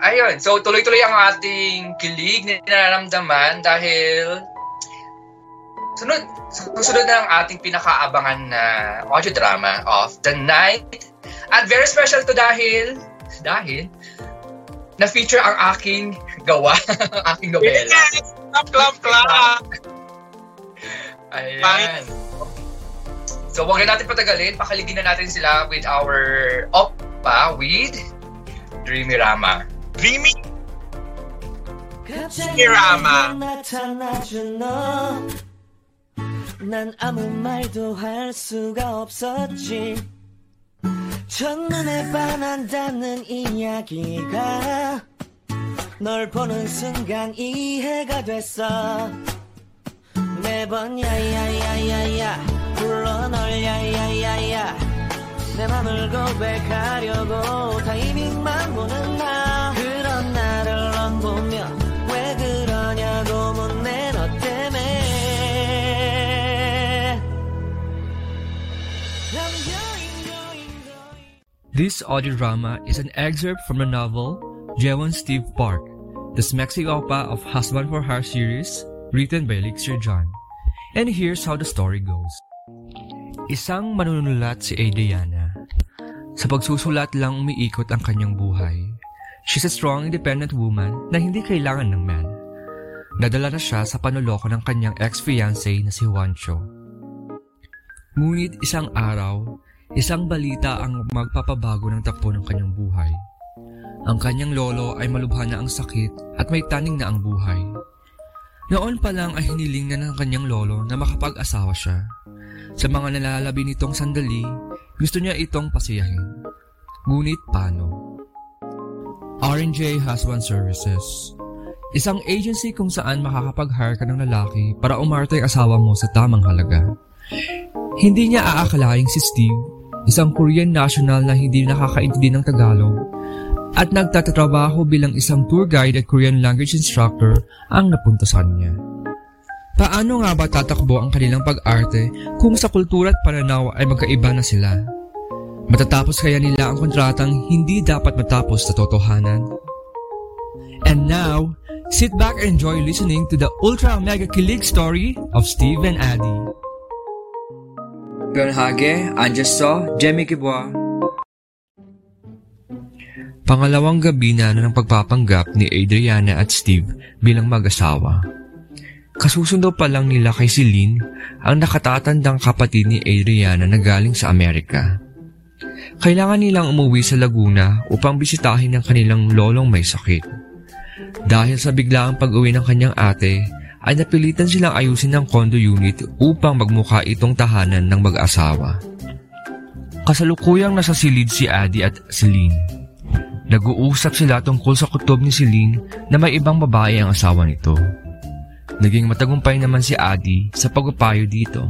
Ayun, so tuloy-tuloy ang ating kilig na nararamdaman dahil sunod, susunod na ang ating pinakaabangan na audio drama of the night. At very special to dahil, dahil, na-feature ang aking gawa, ang aking nobela. Yes! Clap, clap, clap! Ayan. So, huwag na natin patagalin. Pakaligin na natin sila with our oppa with Dreamy Rama. Dreamy Rama. 난 아무 말도 할 수가 없었지. 첫눈에 반한다는 이야기가 널 보는 순간 이해가 됐어. 매번 야야야야야 불러 널 야야야야. 내 맘을 고백하려고 타이밍만 보는 나 This audio drama is an excerpt from the novel Jewon Steve Park, the Smexy Opa of Husband for Hire series, written by Elixir John. And here's how the story goes. Isang manunulat si Adriana. Sa pagsusulat lang umiikot ang kanyang buhay. She's a strong, independent woman na hindi kailangan ng man. Nadala na siya sa panuloko ng kanyang ex-fiancé na si Juancho. Ngunit isang araw, Isang balita ang magpapabago ng takbo ng kanyang buhay. Ang kanyang lolo ay malubha na ang sakit at may taning na ang buhay. Noon pa lang ay hiniling na ng kanyang lolo na makapag-asawa siya. Sa mga nalalabi nitong sandali, gusto niya itong pasiyahin. Ngunit paano? R&J Husband Services Isang agency kung saan makakapag-hire ka ng lalaki para umarte ang asawa mo sa tamang halaga. Hindi niya aakalaing si Steve isang Korean national na hindi nakakaintindi ng Tagalog, at nagtatrabaho bilang isang tour guide at Korean language instructor ang napuntasan niya. Paano nga ba tatakbo ang kanilang pag-arte kung sa kultura at pananaw ay magkaiba na sila? Matatapos kaya nila ang kontratang hindi dapat matapos sa totohanan? And now, sit back and enjoy listening to the ultra mega kilig story of Steve and Addie. Bernhage, Angesto, Jemmy Kibwa. Pangalawang gabi na ng pagpapanggap ni Adriana at Steve bilang mag-asawa. Kasusundo pa lang nila kay Celine ang nakatatandang kapatid ni Adriana na galing sa Amerika. Kailangan nilang umuwi sa Laguna upang bisitahin ang kanilang lolong may sakit. Dahil sa biglaang pag-uwi ng kanyang ate, ay napilitan silang ayusin ang condo unit upang magmukha itong tahanan ng mag-asawa. Kasalukuyang nasa silid si Adi at Celine. Nag-uusap sila tungkol sa kutob ni Celine na may ibang babae ang asawa nito. Naging matagumpay naman si Adi sa pagpapayo dito.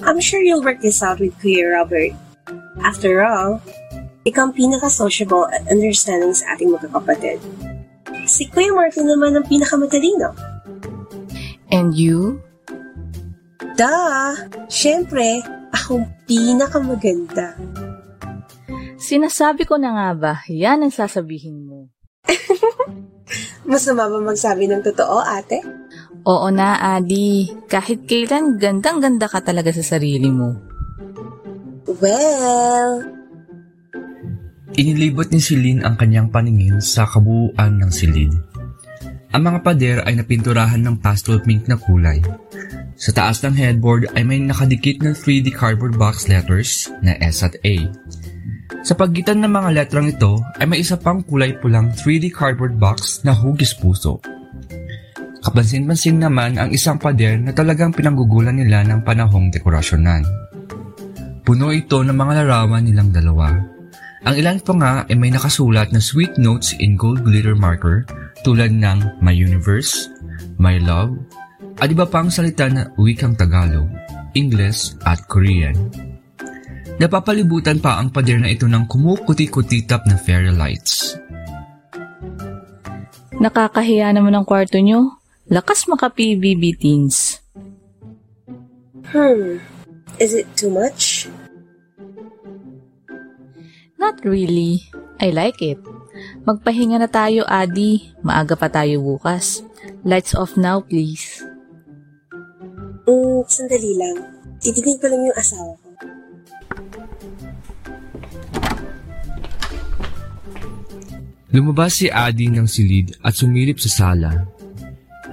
I'm sure you'll work this out with Kuya Robert. After all, ikaw ang pinaka-sociable at understanding sa ating magkakapatid. Si Kuya Martin naman ang pinakamatalino. And you? Duh! Siyempre, akong pinakamaganda. Sinasabi ko na nga ba, yan ang sasabihin mo. Masama ba magsabi ng totoo, ate? Oo na, Adi. Kahit kailan, gandang-ganda ka talaga sa sarili mo. Well, Inilibot ni Celine ang kanyang paningin sa kabuuan ng silid. Ang mga pader ay napinturahan ng pastel pink na kulay. Sa taas ng headboard ay may nakadikit na 3D cardboard box letters na S at A. Sa pagitan ng mga letrang ito ay may isa pang kulay pulang 3D cardboard box na hugis puso. Kapansin-pansin naman ang isang pader na talagang pinanggugulan nila ng panahong dekorasyonan. Puno ito ng mga larawan nilang dalawa. Ang ilan pa nga ay may nakasulat na sweet notes in gold glitter marker tulad ng My Universe, My Love, at iba pang salita na wikang Tagalog, English at Korean. Napapalibutan pa ang pader na ito ng kumukuti-kutitap na fairy lights. Nakakahiya naman ang kwarto nyo. Lakas maka-PBB teens. hmm. Is it too much? Not really. I like it. Magpahinga na tayo, Adi. Maaga pa tayo bukas. Lights off now, please. Mm, sandali lang. Titignan ko lang yung asawa ko. Lumabas si Adi ng silid at sumilip sa sala.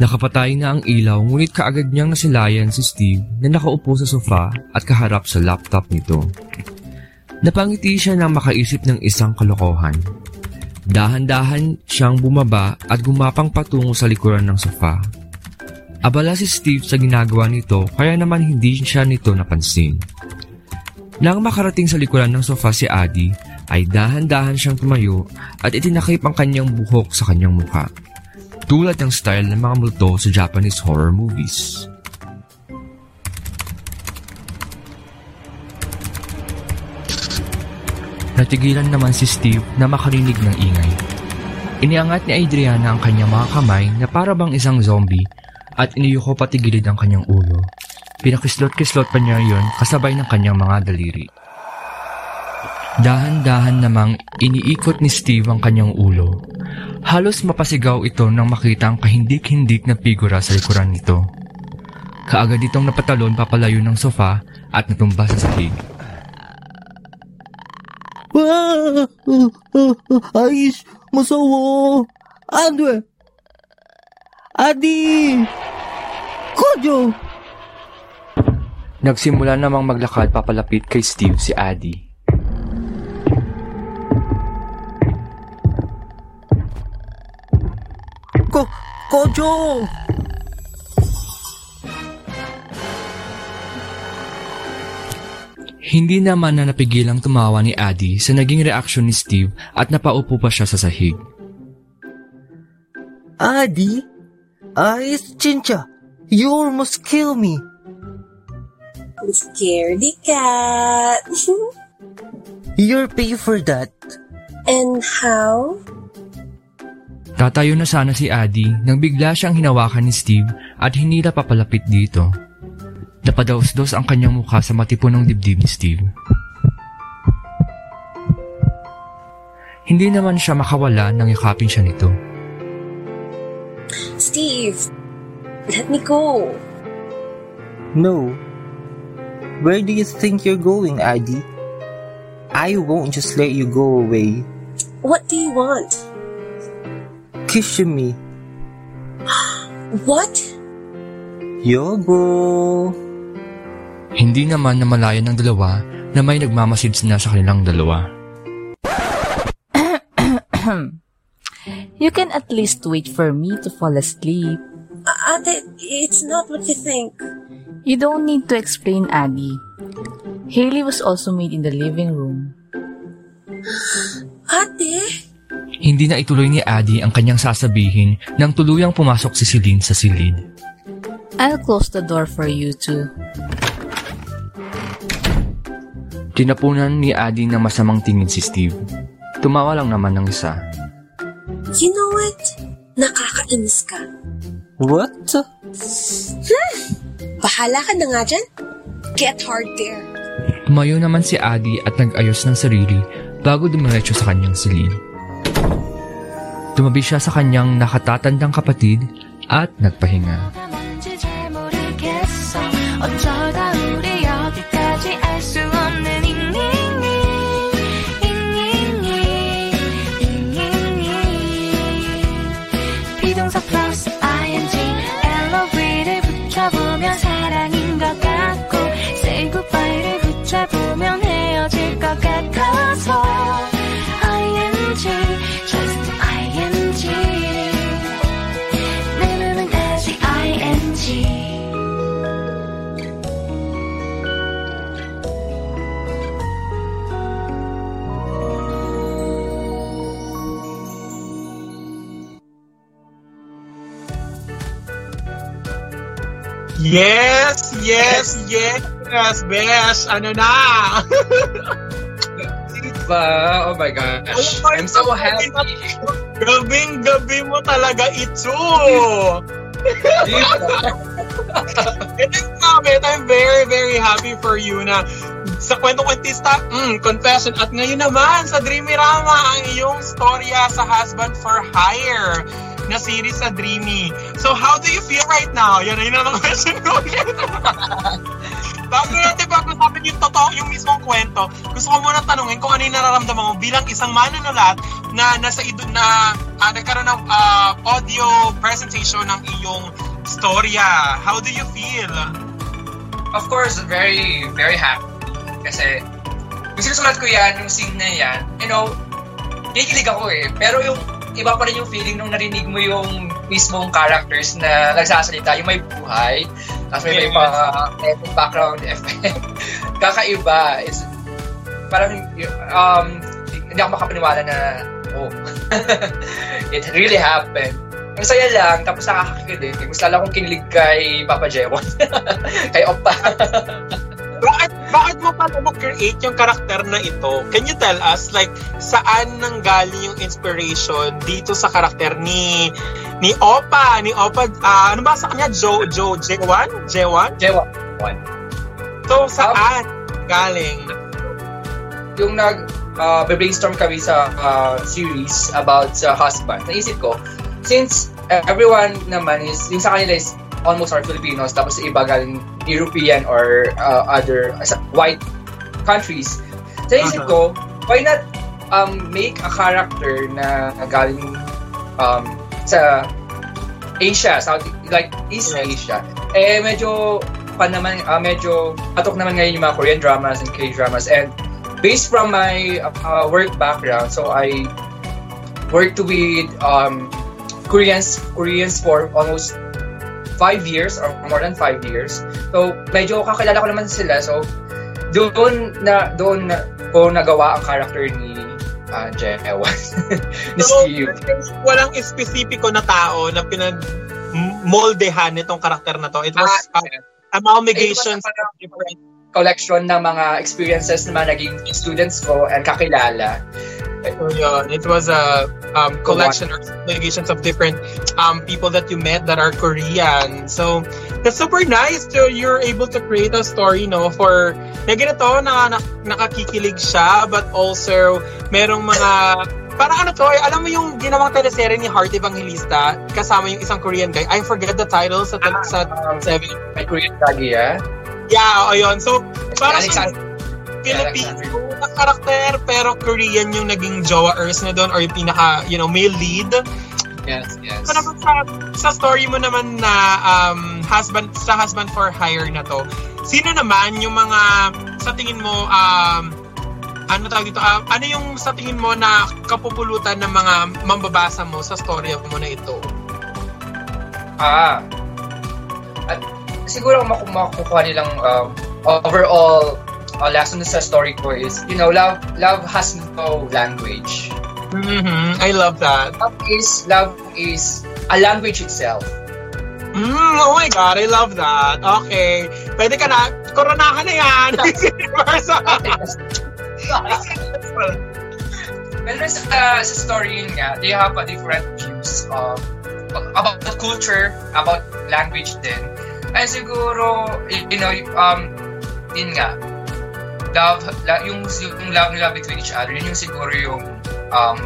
Nakapatay na ang ilaw ngunit kaagad niyang nasilayan si Steve na nakaupo sa sofa at kaharap sa laptop nito. Napangiti siya nang makaisip ng isang kalokohan. Dahan-dahan siyang bumaba at gumapang patungo sa likuran ng sofa. Abala si Steve sa ginagawa nito kaya naman hindi siya nito napansin. Nang makarating sa likuran ng sofa si Adi, ay dahan-dahan siyang tumayo at itinakip ang kanyang buhok sa kanyang mukha. Tulad ng style ng mga multo sa Japanese horror movies. Natigilan naman si Steve na makarinig ng ingay. Iniangat ni Adriana ang kanyang mga kamay na para bang isang zombie at iniyuko pati gilid ang kanyang ulo. Pinakislot-kislot pa niya yon kasabay ng kanyang mga daliri. Dahan-dahan namang iniikot ni Steve ang kanyang ulo. Halos mapasigaw ito nang makita ang kahindik-hindik na figura sa likuran nito. Kaagad itong napatalon papalayo ng sofa at natumba sa sahig. Ayos, masawa. Andre. Adi. Kojo. Nagsimula namang maglakad papalapit kay Steve si Adi. Ko, Kojo. Hindi naman na napigilang tumawa ni Adi sa naging reaksyon ni Steve at napaupo pa siya sa sahig. Adi. Ayos, Chincha. You almost kill me. Scaredy cat. You're pay for that. And how? Tatayo na sana si Adi nang bigla siyang hinawakan ni Steve at hindi na papalapit dito. Napadaos-dos ang kanyang mukha sa matipunong dibdib ni Steve. Hindi naman siya makawala nang yakapin siya nito. Steve, let me go. No. Where do you think you're going, Adi? I won't just let you go away. What do you want? Kiss me. What? Yogo. Hindi naman namalayan ng dalawa na may nagmamasid na sa kanilang dalawa. You can at least wait for me to fall asleep. Ate, it's not what you think. You don't need to explain, Abby. Haley was also made in the living room. Ate? Hindi na ituloy ni Adi ang kanyang sasabihin nang tuluyang pumasok si Celine sa silid. I'll close the door for you two. Tinapunan ni Adi ng masamang tingin si Steve. Tumawa lang naman ng isa. You know what? Nakakainis ka. What? Bahala ka na nga dyan. Get hard there. Tumayo naman si Adi at nag-ayos ng sarili bago dumiretso sa kanyang silid. Tumabi siya sa kanyang nakatatandang kapatid at nagpahinga. Yes, yes, yes, Besh. Ano na? Diba? Oh my gosh. I'm so happy. Gabing gabi mo talaga ito. And I'm it. I'm very, very happy for you na sa Kwento Kwentista, mm, confession. At ngayon naman, sa Dreamy Rama, ang iyong storya sa Husband for Hire na series sa Dreamy. So, how do you feel right now? Yan yun ang question ko. Bago natin pag-usapan yung totoo, yung mismong kwento, gusto ko muna tanungin kung ano yung nararamdaman mo bilang isang manunulat na nasa ido na ah, nagkaroon ng ah, audio presentation ng iyong storya. How do you feel? Of course, very, very happy. Kasi, yung sinusulat ko yan, yung scene na yan, you know, kikilig ako eh. Pero yung iba pa rin yung feeling nung narinig mo yung mismong characters na nagsasalita, yung may buhay, tapos may, may pa, may background effect. Kakaiba. It's, parang, um, hindi ako makapaniwala na, oh, it really happened. Ang saya lang, tapos nakakakilig. Mas lalo akong kinilig kay Papa Jewon. kay Oppa. Bakit, bakit mo pala mo-create yung karakter na ito? Can you tell us, like, saan nanggaling yung inspiration dito sa karakter ni ni Opa? Ni Opa, ah, ano ba sa kanya? Jo, Jo, J1? J1? Jewon. So, saan galing? Yung nag uh, brainstorm kami sa uh, series about sa husband, naisip ko, since uh, everyone naman is, yung sa kanila is almost are Filipinos, tapos iba galing European or uh, other uh, white countries. So naisip ko, why not um, make a character na galing um, sa Asia, South, like East Asia. Eh, medyo pa naman, ah, medyo patok naman ngayon yung mga Korean dramas and K-dramas. And based from my uh, work background, so I worked with um, Koreans, Koreans for almost five years or more than five years. So, medyo kakilala ko naman sila. So, doon na doon na ko nagawa ang character ni uh, Jewan. ni So, Steve. walang espesipiko na tao na pinag moldehan nitong karakter na to. It was Ah, uh, amalgamations Ay, of different collection ng mga experiences na mga naging students ko and kakilala. Yun, it was a um, collection or allegations of different um, people that you met that are Korean. So that's super nice to you're able to create a story no for na ganito na, na nakakikilig siya but also merong mga para ano to, eh, alam mo yung ginawang teleserye ni Heart Evangelista kasama yung isang Korean guy. I forget the title sa sa Um, seven. May Korean Kaguya. Yeah, oo, yun. So, parang Alexander. Filipino na karakter pero Korean yung naging jowa Ers na doon or yung pinaka, you know, male lead. Yes, yes. So naman sa, sa story mo naman na um, husband sa husband for hire na to, sino naman yung mga sa tingin mo um, ano tawag dito, ah, ano yung sa tingin mo na kapupulutan ng mga mambabasa mo sa story mo na ito? Ah. At siguro kung maku- makukuha nilang um, overall uh, lesson sa story ko is, you know, love love has no language. Mm-hmm. I love that. Love is love is a language itself. Mm, oh my God, I love that. Okay. Pwede ka na, koronahan na yan. Well, sa, uh, sa story yun nga, they have a different views of about the culture, about language din. And siguro, you know, um, yun nga, love, la, yung, yung love nila between each other, yun yung siguro yung um,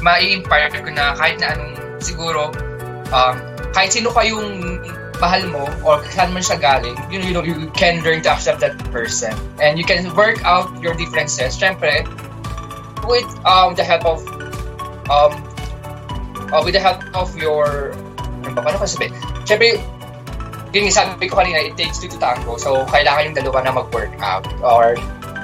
mai-inspire ko na kahit na anong siguro, um, kahit sino kayong mahal mo or saan man siya galing, you know, you know, you can learn to accept that person. And you can work out your differences. Siyempre, with um, the help of um, uh, with the help of your ano ba, paano ko sabihin? Siyempre, yun yung sabi ko kanina, it takes two to tango. So, kailangan yung dalawa na mag-work out or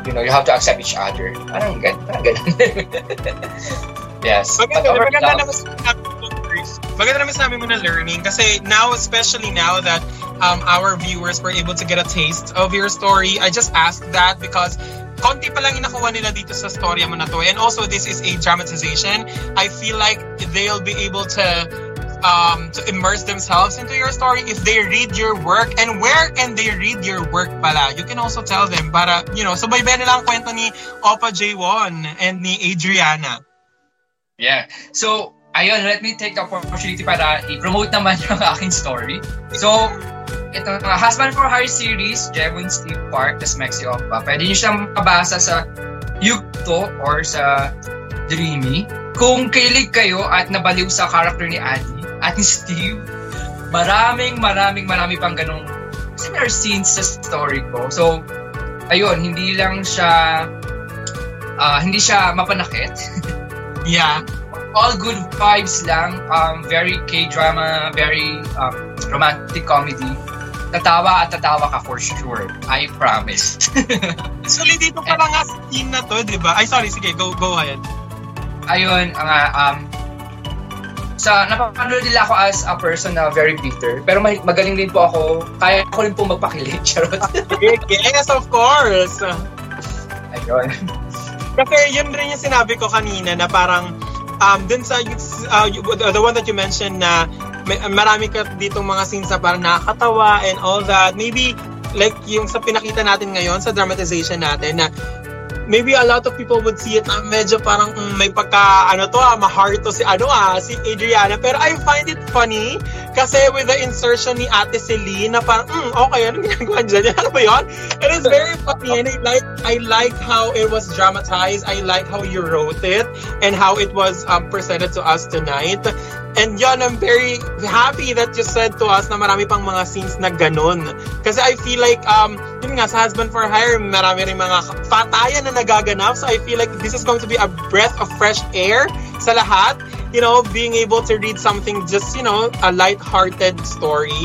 you know, you have to accept each other. Parang gan, parang ganun. yes. Maganda, But maganda sinabi mo, Chris. Maganda naman sinabi mo na learning kasi now, especially now that um, our viewers were able to get a taste of your story, I just asked that because konti pa lang inakuha nila dito sa storya mo na to. And also, this is a dramatization. I feel like they'll be able to um, to immerse themselves into your story if they read your work. And where can they read your work pala? You can also tell them para, you know, subaybay nila ang kwento ni Opa J1 and ni Adriana. Yeah. So, ayun, let me take the opportunity para i-promote naman yung aking story. So, ito nga, Husband for Hire series, Jevon Steve Park, tas Mexi Opa. Pwede nyo siyang mabasa sa Yugto or sa Dreamy. Kung kilig kayo at nabaliw sa character ni Adi at ni Steve, maraming, maraming, marami pang ganong similar scenes sa story ko. So, ayun, hindi lang siya, ah, hindi siya mapanakit. Yeah. all good vibes lang. Um, very K-drama, very um, romantic comedy. Tatawa at tatawa ka for sure. I promise. Actually, dito pa lang nga sa scene na to, di ba? Ay, sorry, sige, go go ahead. Ayun, nga, um, sa napapanood nila ako as a person na very bitter. Pero ma- magaling din po ako. Kaya ko rin po magpakilig. Charot. yes, of course. Ayun. Kasi yun rin yung sinabi ko kanina na parang um, dun sa uh, the one that you mentioned na may, marami ka ditong mga scenes na parang nakakatawa and all that. Maybe like yung sa pinakita natin ngayon sa dramatization natin na maybe a lot of people would see it na medyo parang mm, may pagka ano to ah, ma-heart to si ano ah, si Adriana. Pero I find it funny kasi with the insertion ni Ate Celine na parang, mm, okay, anong ginagawa dyan? Ano ba yun? It is very funny and I like, I like how it was dramatized. I like how you wrote it and how it was um, presented to us tonight. And yun, I'm very happy that you said to us na marami pang mga scenes na ganun. Kasi I feel like, um, yun nga, sa Husband for Hire, marami rin mga patayan na nagaganap. So I feel like this is going to be a breath of fresh air sa lahat. You know, being able to read something just, you know, a light-hearted story.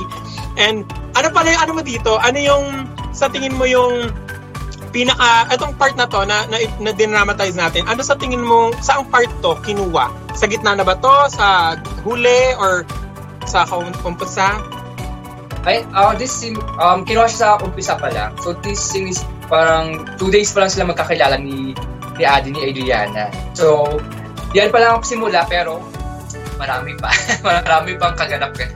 And ano pala yung ano mo dito? Ano yung, sa tingin mo yung pinaka, itong part na to, na, na, na dinramatize natin, ano sa tingin mo, saang part to kinuha? Sa gitna na ba to? Sa huli? Or sa umpisa? Ay, uh, this scene, um, kinuha siya sa umpisa pa lang. So this scene is parang two days pa lang sila magkakilala ni, ni Adi, ni Adriana. So, yan pa lang ang simula, pero marami pa. marami pang kaganap ka.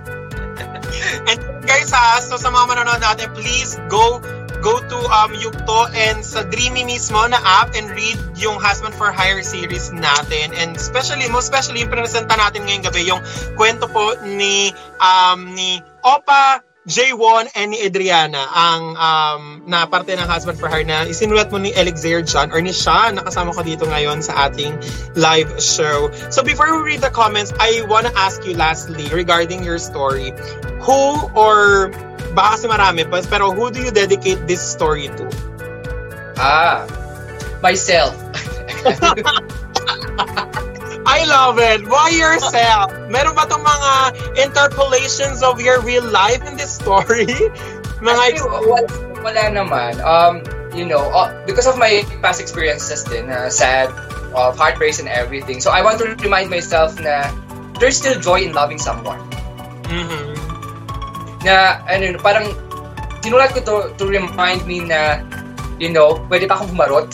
And guys ha, so sa mga manonood natin, please go go to um Yukto and sa Dreamy mismo na app and read yung Husband for Hire series natin. And especially, most especially yung presenta natin ngayong gabi, yung kwento po ni um ni Opa J1 and ni Adriana ang um, na parte ng Husband for Hire na isinulat mo ni Elixir John or ni Sean na kasama ko dito ngayon sa ating live show. So before we read the comments, I wanna ask you lastly regarding your story. Who or baka kasi marami pa, pero who do you dedicate this story to? Ah, myself. I love it. Why yourself? Meron ba tong mga interpolations of your real life in this story? mga Actually, wala, wala naman. Um, you know, uh, because of my past experiences din, uh, sad, of heartbreaks and everything. So I want to remind myself na there's still joy in loving someone. Mm-hmm. Na, ano, parang, sinulat ko to to remind me na, you know, pwede pa akong bumarot.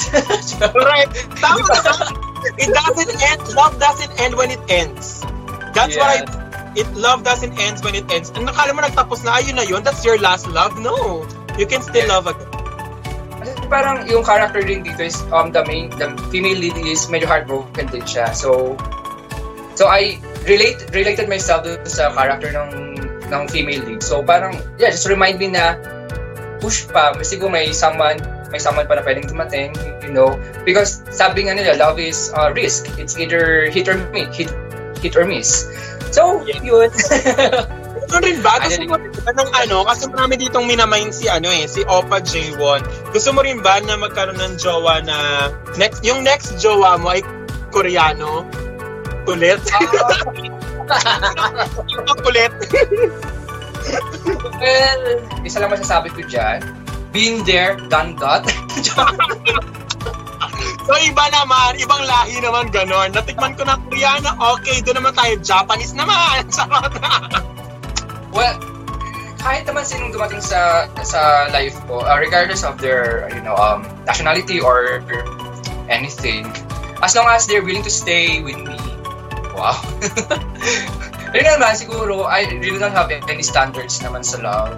Correct. Tama naman. It doesn't end. Love doesn't end when it ends. That's what I it love doesn't end when it ends. And nakala mo nagtapos na ayun na yun, that's your last love. No. You can still love again. Kasi parang yung character din dito is um the main the female lead is medyo heartbroken din siya. So so I relate related myself dun sa character ng ng female lead. So parang yeah, just remind me na push pa. Siguro may someone may someone pa na pwedeng dumating, you know. Because sabi nga nila, love is uh, risk. It's either hit or miss. Hit, hit or miss. So, yun. Ito rin ba? Gusto mo rin ba ng ano? Kasi marami ditong minamind si ano eh, si Opa J1. Gusto mo rin ba na magkaroon ng jowa na next yung next jowa mo ay Koreano? Kulit? Ang kulit. well, isa lang masasabi ko dyan. Been there, done that. So iba naman, ibang lahi naman ganon. Natikman ko ng Koreano, okay, doon naman tayo, Japanese naman. Sarot na. well, kahit naman sinong dumating sa sa life ko, uh, regardless of their, you know, um, nationality or anything, as long as they're willing to stay with me, wow. Yun naman, siguro, I really don't have any standards naman sa love.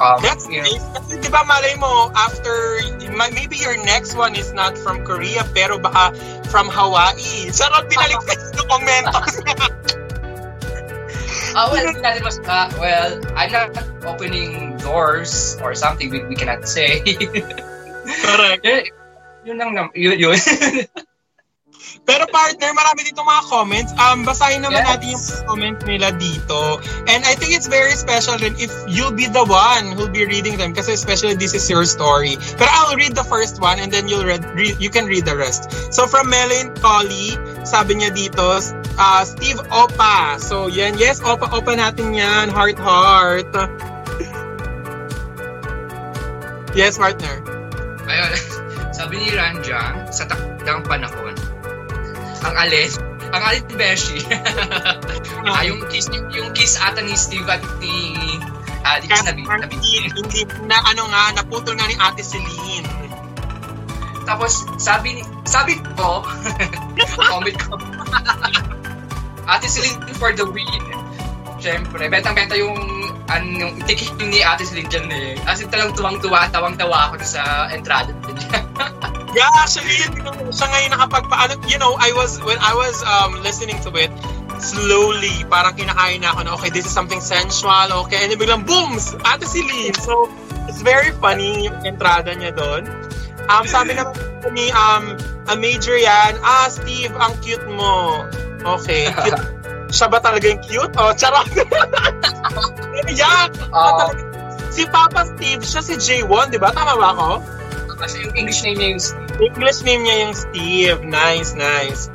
Um, That's nice. Kasi di ba malay mo, after, ma- maybe your next one is not from Korea, pero baka from Hawaii. Sarot, binalik ka yung commentos Ah, well, hindi natin mas, ah, well, I'm not opening doors or something we, we cannot say. Correct. yun, yun lang yun, yun. Pero partner, marami dito mga comments. Um, basahin naman Yes. natin yung comments nila dito. And I think it's very special rin if you'll be the one who'll be reading them kasi especially this is your story. Pero I'll read the first one and then you'll read, read you can read the rest. So from Melin Collie, sabi niya dito, uh, Steve Opa. So yan, yes, Opa, Opa natin yan. Heart, heart. Yes, partner. Ayun, sabi ni Ranjang, sa takdang panahon, ang alin, ang alin ni Beshi, ah, yung kiss, yung kiss ata ni Steve at ni ah, di kasi nabi, nabi, Hindi na ano nga, naputol nga ni Ate Celine. Tapos, sabi ni, sabi ko, comment ko, Ate Celine for the win. Siyempre, betang-beta yung ano, yung ticket ni Ate Celine dyan eh. As in, talagang tuwang-tuwa, tawang-tawa ako sa entrada niya. Yeah, actually, yun yung siya ngayon nakapagpaano, you know, I was, when I was um, listening to it, slowly, parang kinakain na ako na, okay, this is something sensual, okay, and then biglang, boom, Ate Celine. So, it's very funny yung entrada niya doon. Um, sabi naman ni, um, a major yan, ah, Steve, ang cute mo. Okay, cute. Siya ba talaga yung cute? Oh, charot. yeah, Ah. si Papa Steve, siya si J1, di ba? Tama ba ako? Kasi yung English name niya yung Steve. English name niya yung Steve. Nice, nice.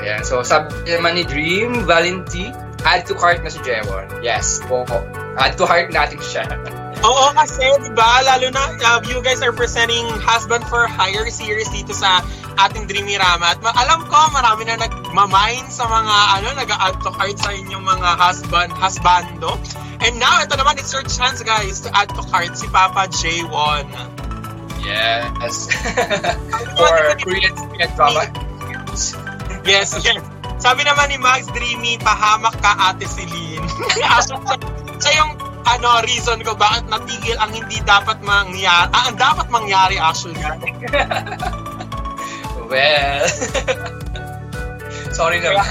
Ayan, so sabi naman ni Dream, Valenti, add to cart na si Jewon. Yes, po. Add to heart natin siya. Oo, kasi, di ba, lalo na, uh, you guys are presenting Husband for Hire series dito sa ating Dreamy Rama. At ma- alam ko, marami na nagmamine sa mga, ano, nag-add to cart sa inyong mga husband, husbando. And now, ito naman, it's your chance, guys, to add to cart si Papa J1. Yes. For Korean Korean drama. Yes, yes. Sabi naman ni Max Dreamy, pahamak ka ate Celine. Siya yung ano, reason ko bakit natigil ang hindi dapat mangyari. Ah, ang dapat mangyari actually. Well, sorry naman.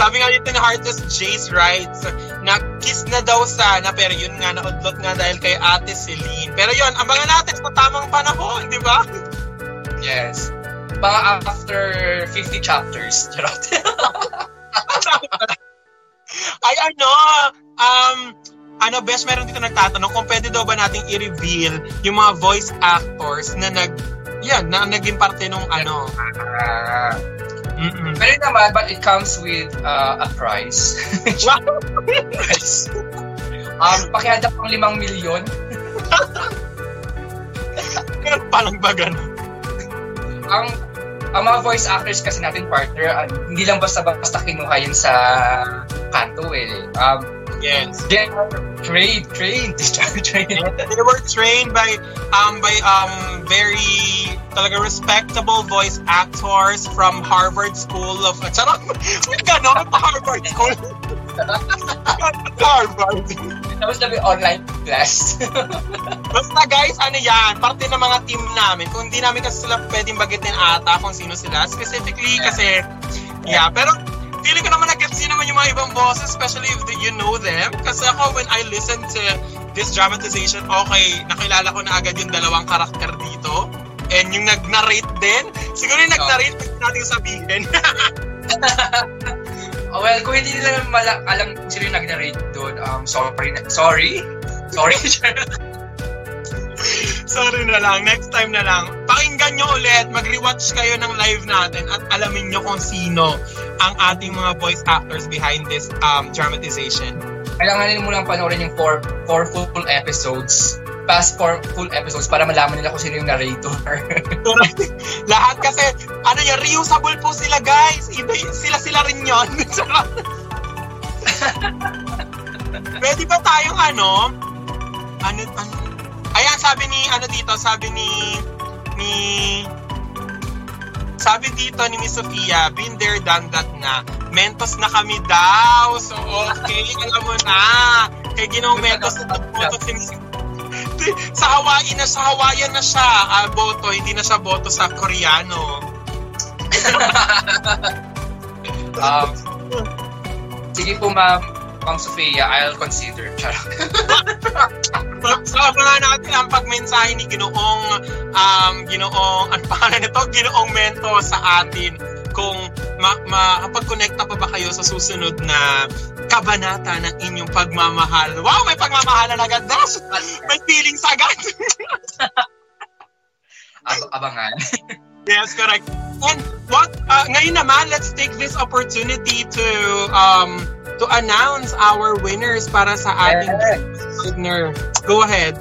Sabi nga dito ni Heartless Jace writes, na kiss na daw sana, pero yun nga, naudlot nga dahil kay ate Celine. Pero yun, abangan natin sa tamang panahon, di ba? Yes. Mga after 50 chapters. Charot. Ay ano, um, ano, best meron dito nagtatanong kung pwede daw ba nating i-reveal yung mga voice actors na nag, yan, na naging parte nung ano. Mm-mm. Pero naman, but it comes with uh, a price. price. Um, pakihanda pang limang milyon. Meron palang ba ganun? Ang ang mga voice actors kasi natin partner, ah, hindi lang basta-basta kinuha yun sa kanto eh. Um, Yes. they are trained, trained, trained. They were trained by um by um very talaga respectable voice actors from Harvard School of Charot! May ganon pa Harvard School. Harvard. Tapos sabi online class. Basta guys, ano yan, parte ng mga team namin. Kung hindi namin kasi sila pwedeng bagitin ata kung sino sila. Specifically kasi, yeah, pero feeling ko naman nag-gets naman yung mga ibang bosses, especially if you know them. Kasi ako, when I listen to this dramatization, okay, nakilala ko na agad yung dalawang karakter dito. And yung nag-narrate din, siguro yung nag-narrate, pwede natin sabihin. Oh, well, kung hindi nila mala- alam kung sino yung nag-narrate doon, um, sorry. na- Sorry? Sorry. Sorry na lang, next time na lang. Pakinggan nyo ulit, mag-rewatch kayo ng live natin at alamin nyo kung sino ang ating mga voice actors behind this um, dramatization. Kailangan mo lang panoorin yung four, four full episodes. Past four full episodes para malaman nila kung sino yung narrator. Lahat kasi, ano yan, reusable po sila guys. Iba, sila-sila rin yon. Pwede ba tayong ano, ano, ano, ayan sabi ni, ano dito, sabi ni, ni, sabi dito ni Miss Sofia, been there, done that na. Mentos na kami daw. So, okay, alam mo na. Kay ginawang Mentos na boto si Miss sa Hawaii na sa Hawaiian na siya ah, boto, hindi na siya boto sa Koreano. um, sige po, ma'am. Ma'am Sofia, I'll consider. Charot. So, abangan natin ang pagmensahe ni Ginoong um, Ginoong ano pangalan nito? Ginoong Mento sa atin kung ma makapag-connecta pa ba kayo sa susunod na kabanata ng inyong pagmamahal. Wow, may pagmamahalan agad na. May feelings agad. Ab- abangan. yes, correct. And what uh, ngayon naman, let's take this opportunity to um to announce our winners para sa ating partner. Go ahead.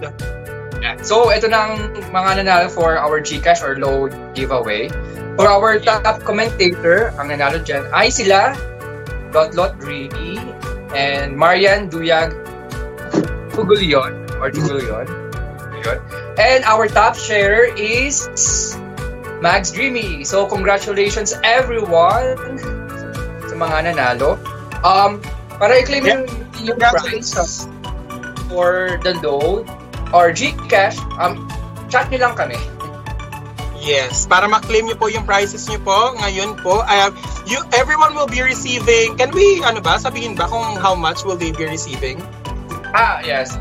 So, ito na ang mga nanalo for our Gcash or load giveaway. For our top commentator, ang nanalo dyan ay sila Lotlot Dreamy and Marian Duyag Tugulion or Tugulion. Yun. And our top sharer is Max Dreamy. So, congratulations everyone sa mga nanalo. Um, para i-claim yung, yung prize for the load or Gcash, um, chat nyo lang kami. Yes, para ma-claim niyo po yung prizes niyo po ngayon po. Uh, you everyone will be receiving. Can we ano ba sabihin ba kung how much will they be receiving? Ah, yes.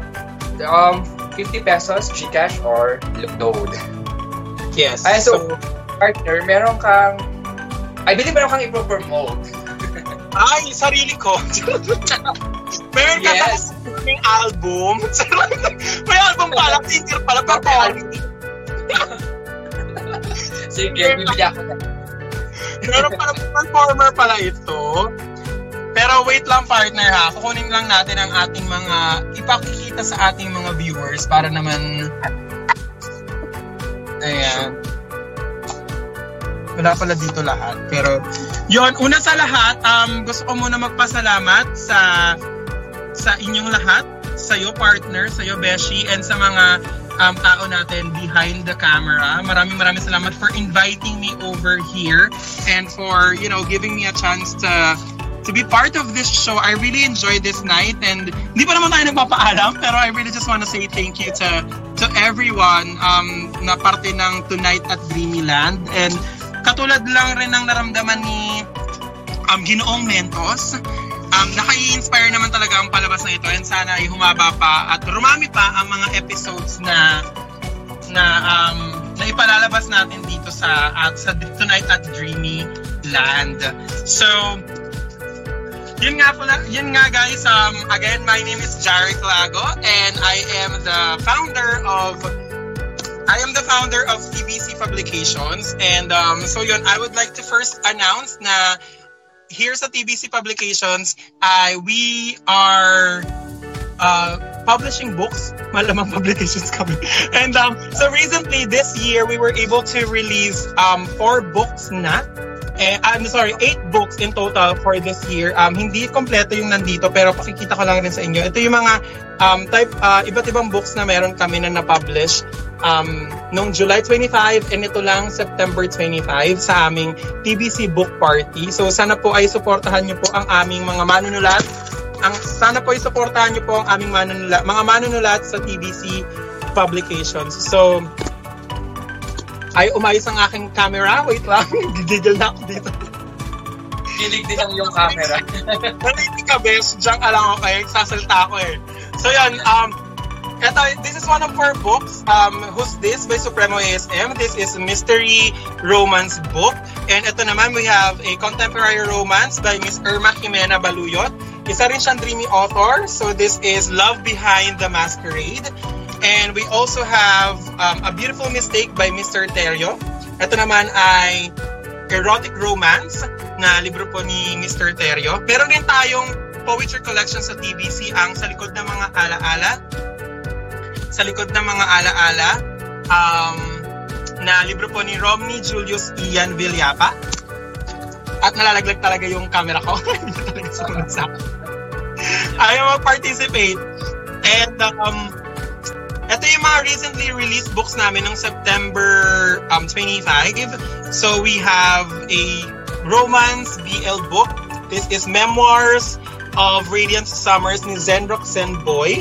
Um, 50 pesos Gcash or load. Yes. Ay, so, partner, meron kang I believe meron kang i-promote. Ay, sarili ko. Meron ka Yes. ng album. May album pala, singer pala, performing. Sige, bibili ako na. Meron pala performer pala ito. Pero wait lang partner ha, kukunin lang natin ang ating mga, ipakikita sa ating mga viewers para naman, ayan. Wala pala dito lahat. Pero, yon una sa lahat, um, gusto ko muna magpasalamat sa sa inyong lahat, sa iyo partner, sa iyo Beshi, and sa mga um, tao natin behind the camera. Maraming maraming salamat for inviting me over here and for, you know, giving me a chance to to be part of this show. I really enjoyed this night and hindi pa naman tayo nagpapaalam pero I really just want to say thank you to to everyone um, na parte ng Tonight at Dreamyland and katulad lang rin ng naramdaman ni um, Ginoong Mentos um, naka-inspire naman talaga ang palabas na ito and sana ay humaba pa at rumami pa ang mga episodes na na um, na ipalalabas natin dito sa at sa Tonight at Dreamy Land. So, yun nga pala, yun nga guys, um, again, my name is Jarek Lago and I am the founder of I am the founder of TBC Publications and um, so yun, I would like to first announce na here sa TBC Publications, I we are uh, publishing books. Malamang publications kami. And um, so recently, this year, we were able to release um, four books na. Eh, I'm sorry, eight books in total for this year. Um, hindi kompleto yung nandito, pero pakikita ko lang rin sa inyo. Ito yung mga um, type, uh, iba't ibang books na meron kami na na-publish um, noong July 25 and ito lang September 25 sa aming TBC Book Party. So sana po ay suportahan niyo po ang aming mga manunulat. Ang sana po ay suportahan niyo po ang aming manunulat, mga manunulat sa TBC Publications. So ay umayos ang aking camera. Wait lang, gigigil na ako dito. Kilig din ang yung camera. Naliti ka, bes. Diyan ka lang ako kayo. Sasalta ako eh. So yan, um, Ito, this is one of our books. Um, Who's This by Supremo ASM. This is a mystery romance book. And ito naman, we have a contemporary romance by Miss Irma Jimena Baluyot. Isa rin siyang dreamy author. So this is Love Behind the Masquerade. And we also have um, A Beautiful Mistake by Mr. Terio. Ito naman ay erotic romance na libro po ni Mr. Terio. Meron din tayong poetry collection sa TBC ang sa likod ng mga alaala. Sa likod ng mga alaala um, na libro po ni Romney Julius Ian Villapa. At nalalaglag talaga yung camera ko. Hindi talaga sumunod sa akin. Ayaw mag-participate. And um, ito yung mga recently released books namin ng September um, 25. So we have a romance BL book. This is Memoirs of Radiant Summers ni Zenrock Boy.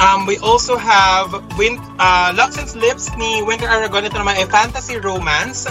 Um, we also have Win uh, Lux and Slips ni Winter Aragon. Ito naman ay fantasy romance.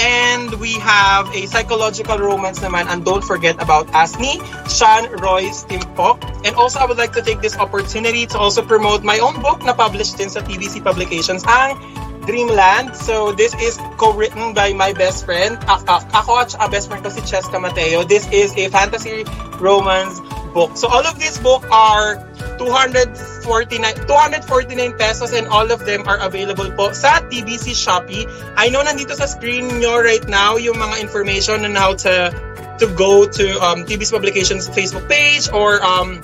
And we have a psychological romance naman. And don't forget about Asni, Sean Roy's Timpok. And also, I would like to take this opportunity to also promote my own book na published din sa TVC Publications, ang Dreamland. So, this is co-written by my best friend. A- a- ako at best friend ko si Cheska Mateo. This is a fantasy romance book. So, all of these books are 249 249 pesos and all of them are available po sa TBC Shopee. I know nandito sa screen nyo right now yung mga information on how to to go to um, TBC Publications Facebook page or um,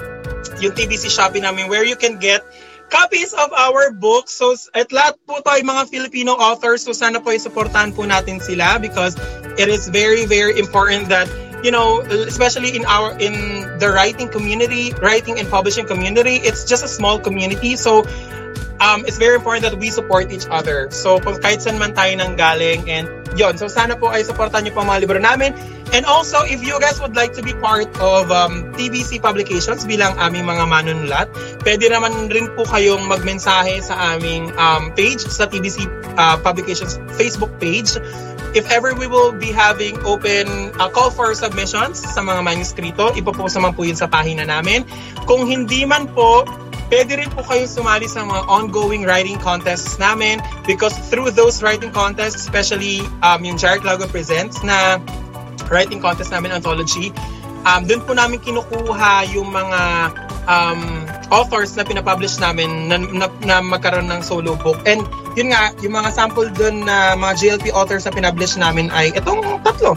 yung TBC Shopee namin where you can get copies of our books. So, at lahat po tayo mga Filipino authors. So, sana po i-supportahan po natin sila because it is very, very important that you know, especially in our in the writing community, writing and publishing community, it's just a small community. So um, it's very important that we support each other. So kahit saan man tayo nang galing and yon. So sana po ay supportan niyo ang mga libro namin. And also, if you guys would like to be part of um, TBC Publications bilang aming mga manunulat, pwede naman rin po kayong magmensahe sa aming um, page, sa TBC uh, Publications Facebook page if ever we will be having open uh, call for submissions sa mga manuskrito, ipopost naman po yun sa pahina namin. Kung hindi man po, pwede rin po kayo sumali sa mga ongoing writing contests namin because through those writing contests, especially um, yung Jared Lago Presents na writing contest namin, Anthology, um, dun po namin kinukuha yung mga um, authors na pinapublish namin na, na, na magkaroon ng solo book. And yun nga, yung mga sample dun na mga GLP authors na pinablish namin ay itong tatlo.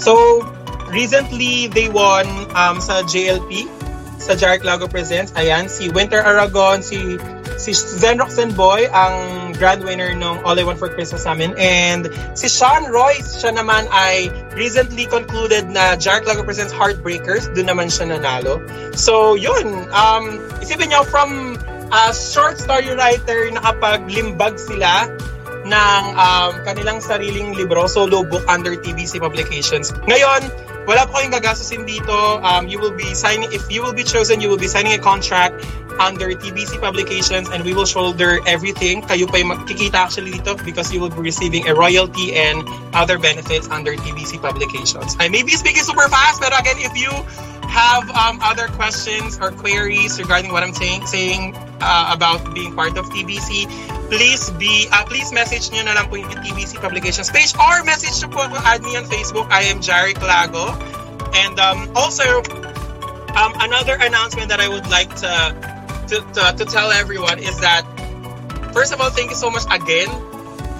So, recently they won um, sa JLP, sa Jarek Lago Presents. Ayan, si Winter Aragon, si si Zen Roxanne Boy, ang grand winner ng All I Want for Christmas namin. And si Sean Royce, siya naman ay recently concluded na Jarek Lago Presents Heartbreakers. Doon naman siya nanalo. So, yun. Um, isipin niyo, from uh, short story writer, nakapaglimbag sila ng um, kanilang sariling libro, solo book under TBC Publications. Ngayon, wala po kayong gagastusin dito. Um, you will be signing, if you will be chosen, you will be signing a contract under TBC Publications and we will shoulder everything. Kayo pa yung makikita actually dito because you will be receiving a royalty and other benefits under TBC Publications. I may be speaking super fast, but again, if you have um, other questions or queries regarding what I'm saying, saying uh, about being part of TBC, please be uh, please message nyo na lang po yung TBC Publications page or message nyo po add me on Facebook. I am Jari Clago. And um, also, um, another announcement that I would like to to, to, to tell everyone is that, first of all, thank you so much again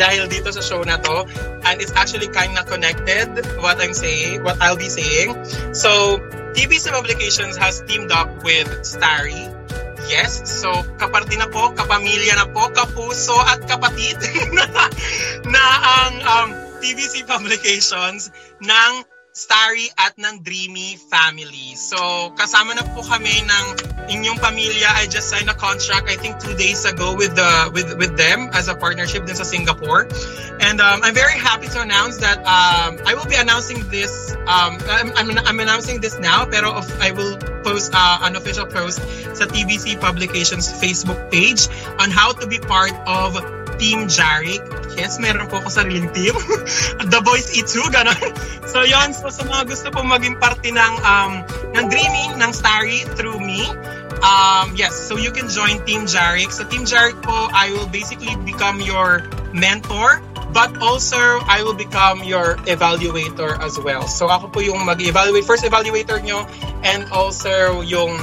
dahil dito sa show na to. And it's actually kind of connected what I'm saying, what I'll be saying. So, TBC Publications has teamed up with Starry. Yes, so kaparte na po, kapamilya na po, kapuso at kapatid na, na ang um, TBC Publications ng Starry at ng Dreamy family. So, kasama na po kami ng inyong pamilya. I just signed a contract I think two days ago with the with with them as a partnership din sa Singapore. And um, I'm very happy to announce that um, I will be announcing this um, I'm, I'm, I'm announcing this now pero of, I will post uh, an official post sa TBC Publications Facebook page on how to be part of Team Jarek. Yes, meron po ako sariling team. The Boys E2, gano'n. So, yon So, sa mga gusto po maging parte ng, um, ng Dreamy, ng Starry through me, um, yes, so you can join Team Jarek. Sa Team Jarek po, I will basically become your mentor but also I will become your evaluator as well. So ako po yung mag-evaluate, first evaluator nyo and also yung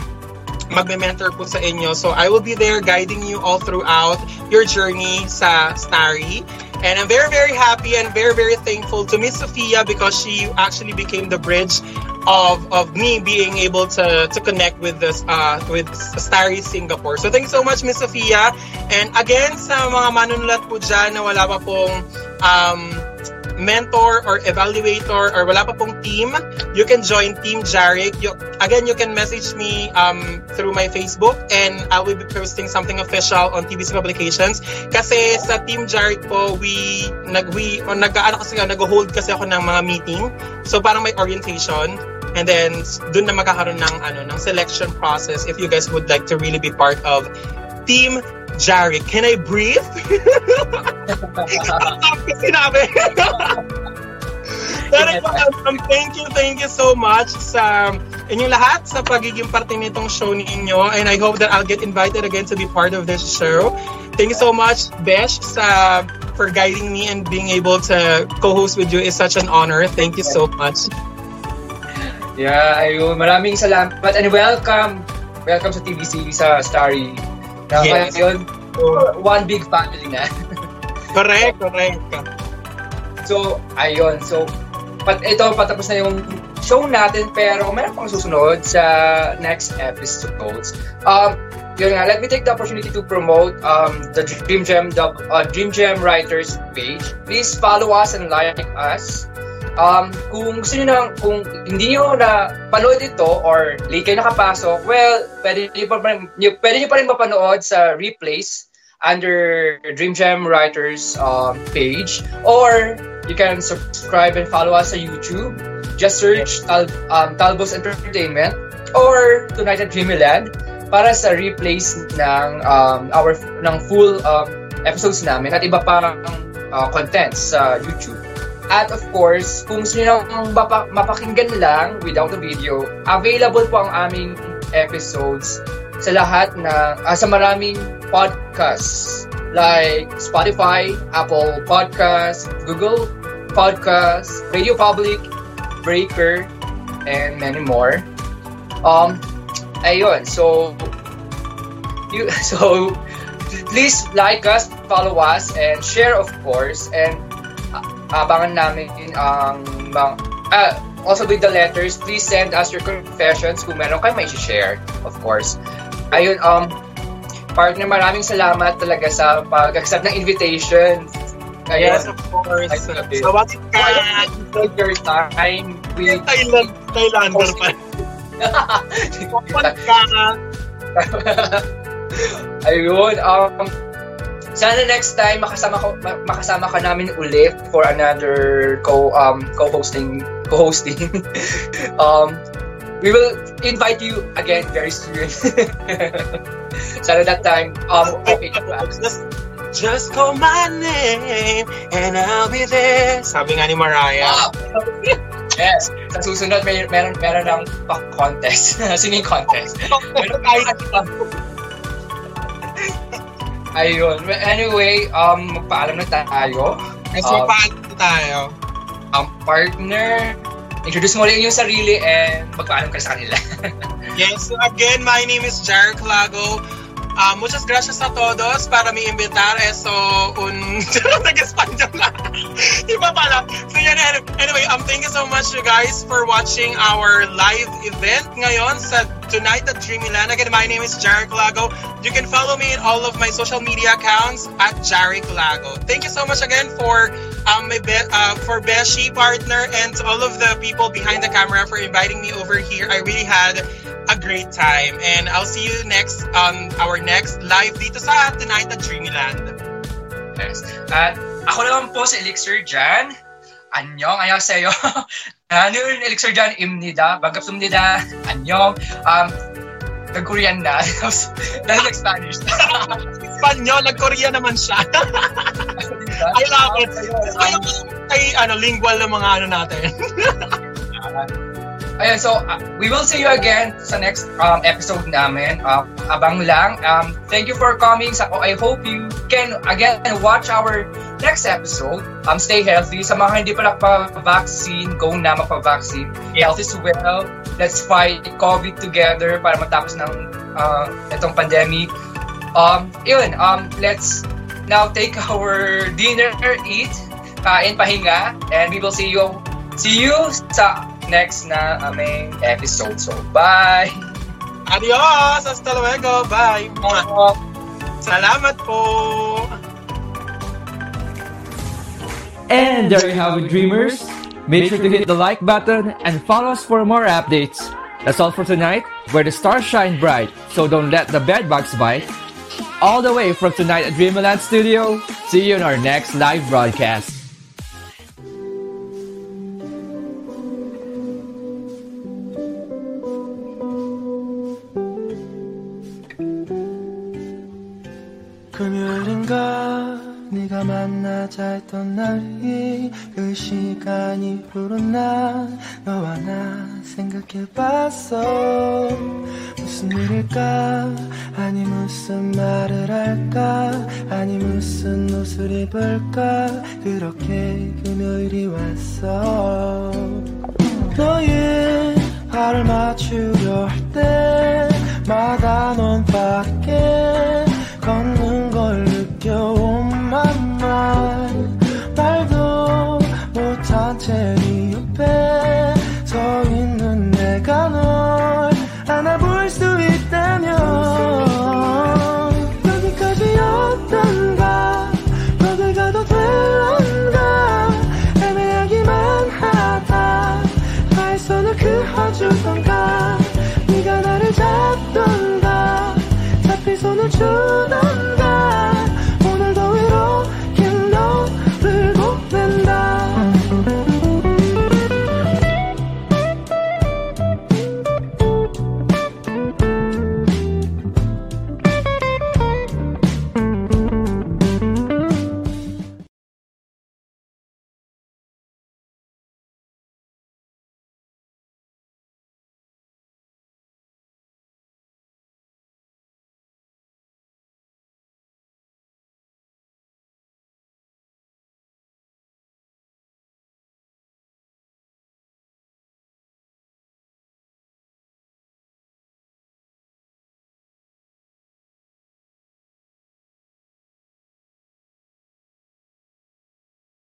magme-mentor po sa inyo. So I will be there guiding you all throughout your journey sa Starry. And I'm very, very happy and very, very thankful to Miss Sophia because she actually became the bridge of of me being able to to connect with this uh with Starry Singapore. So thank you so much Miss Sophia. And again sa mga manunulat po dyan na wala pa pong um mentor or evaluator or wala pa pong team, you can join Team Jarek. You, again, you can message me um, through my Facebook and I will be posting something official on TBC Publications. Kasi sa Team Jarek po, we, nag, we, o, nag, ano kasi, nag-hold kasi ako ng mga meeting. So parang may orientation. And then, dun na magkakaroon ng, ano, ng selection process if you guys would like to really be part of Team Jarek. Can I breathe? Sinabi. Pero um, thank you, thank you so much sa inyong lahat sa pagiging parte nitong show ninyo and I hope that I'll get invited again to be part of this show. Thank you so much, Besh, sa for guiding me and being able to co-host with you is such an honor. Thank you so much. Yeah, ayun. Maraming salamat and welcome. Welcome sa TVC sa Starry. Na Yes. ngayon, one big family na. Correct, correct. So, ayun. So, pat ito, patapos na yung show natin, pero meron pang susunod sa next episodes. Um, yun nga, let me take the opportunity to promote um, the Dream Gem, the uh, Dream Gem Writers page. Please follow us and like us. Um, kung gusto nyo na, kung hindi nyo na panood ito or late kayo nakapasok, well, pwede nyo pa rin, nyo, pwede nyo pa rin mapanood sa replays under Dream Jam Writers um, page or you can subscribe and follow us sa YouTube. Just search Tal um, Talbos Entertainment or Tonight at Dreamland para sa replays ng um, our ng full um, episodes namin at iba pang uh, contents sa YouTube. At of course, kung gusto nyo mapa- mapakinggan lang without a video, available po ang aming episodes sa lahat na ah, sa maraming podcasts like Spotify, Apple Podcasts, Google Podcasts, Radio Public, Breaker, and many more. Um, ayun, so you so please like us, follow us, and share of course, and uh, abangan namin ang mga ah, also with the letters, please send us your confessions kung meron kayo may share, of course. Ayun, um, partner, maraming salamat talaga sa pag-accept ng invitation. Ayun. Yes, of course. Ay, sabi. So what I can enjoyed your time with Thailand, Thailander pa. What can Ayun, um, sana next time makasama ko ma- makasama ka namin ulit for another co um co-hosting co-hosting. um we will invite you again very soon. sana that time um okay ka ba? Just, just call my name and I'll be there. Sabi nga ni Mariah. Ah, yes. Sa susunod, may, meron, meron ng contest. Singing contest. Meron Ayun. Anyway, um, magpaalam na tayo. Yes, Um, magpaalam na tayo. Ang partner, introduce mo rin yung sarili and magpaalam ka sa kanila. Yes, so again, my name is Jarek Lago. Ah, muchas gracias a todos para me invitar eso un nag-Espanyol na. Iba pala. So yan, anyway, um, thank you so much you guys for watching our live event ngayon sa Tonight at Dreamyland. Again, my name is Jarek Lago. You can follow me in all of my social media accounts at Jarek Lago. Thank you so much again for um, my be- uh, for Beshi partner and all of the people behind the camera for inviting me over here. I really had a great time. And I'll see you next on um, our next live dito sa Tonight at Dreamyland. Yes. At ako naman po si Elixir Jan. Anyong, ayaw sa'yo. Ah, ano yung Elixir Jan? Imnida. Bagap sumnida. Anyong. Um, nag-Korean na. Dahil nag-Spanish. Espanyol, nag-Korean naman siya. I love it. Kaya kay ano, lingual ng mga ano natin. Ayan, so uh, we will see you again sa next um, episode namin. Uh, abang lang. Um, thank you for coming. Sa, I hope you can again watch our next episode. Um, stay healthy. Sa mga hindi pa nakapa-vaccine, go na mapa-vaccine. Health is well. Let's fight COVID together para matapos ng uh, itong pandemic. Um, yun, um, let's now take our dinner, eat, kain, pahinga, and we will see you see you sa next na aming episode. So, bye! Adios! Hasta luego! Bye! Salamat po! And there you have it, dreamers. Make sure to hit the like button and follow us for more updates. That's all for tonight, where the stars shine bright, so don't let the bedbugs bite. All the way from tonight at Dreamland Studio, see you in our next live broadcast. 만나자 했던 날이 그 시간이 난 너와 나 생각해봤어. 무슨 일일까? 아니 무슨 말을 할까? 아니 무슨 옷을 입을까? 그렇게 금요일이 왔어. 너의 발을 맞추려 할 때마다 넌 밖에 걷는 걸 느껴 on mind 말도 못한 채네 옆에 서 있는 내가 널 안아볼 수 있다면 여기까지였던가? 어딜 가도 될런가? 애매하기만 하다. 나의 손을 그어주던가? 네가 나를 잡던가? 잡힌 손을 주던가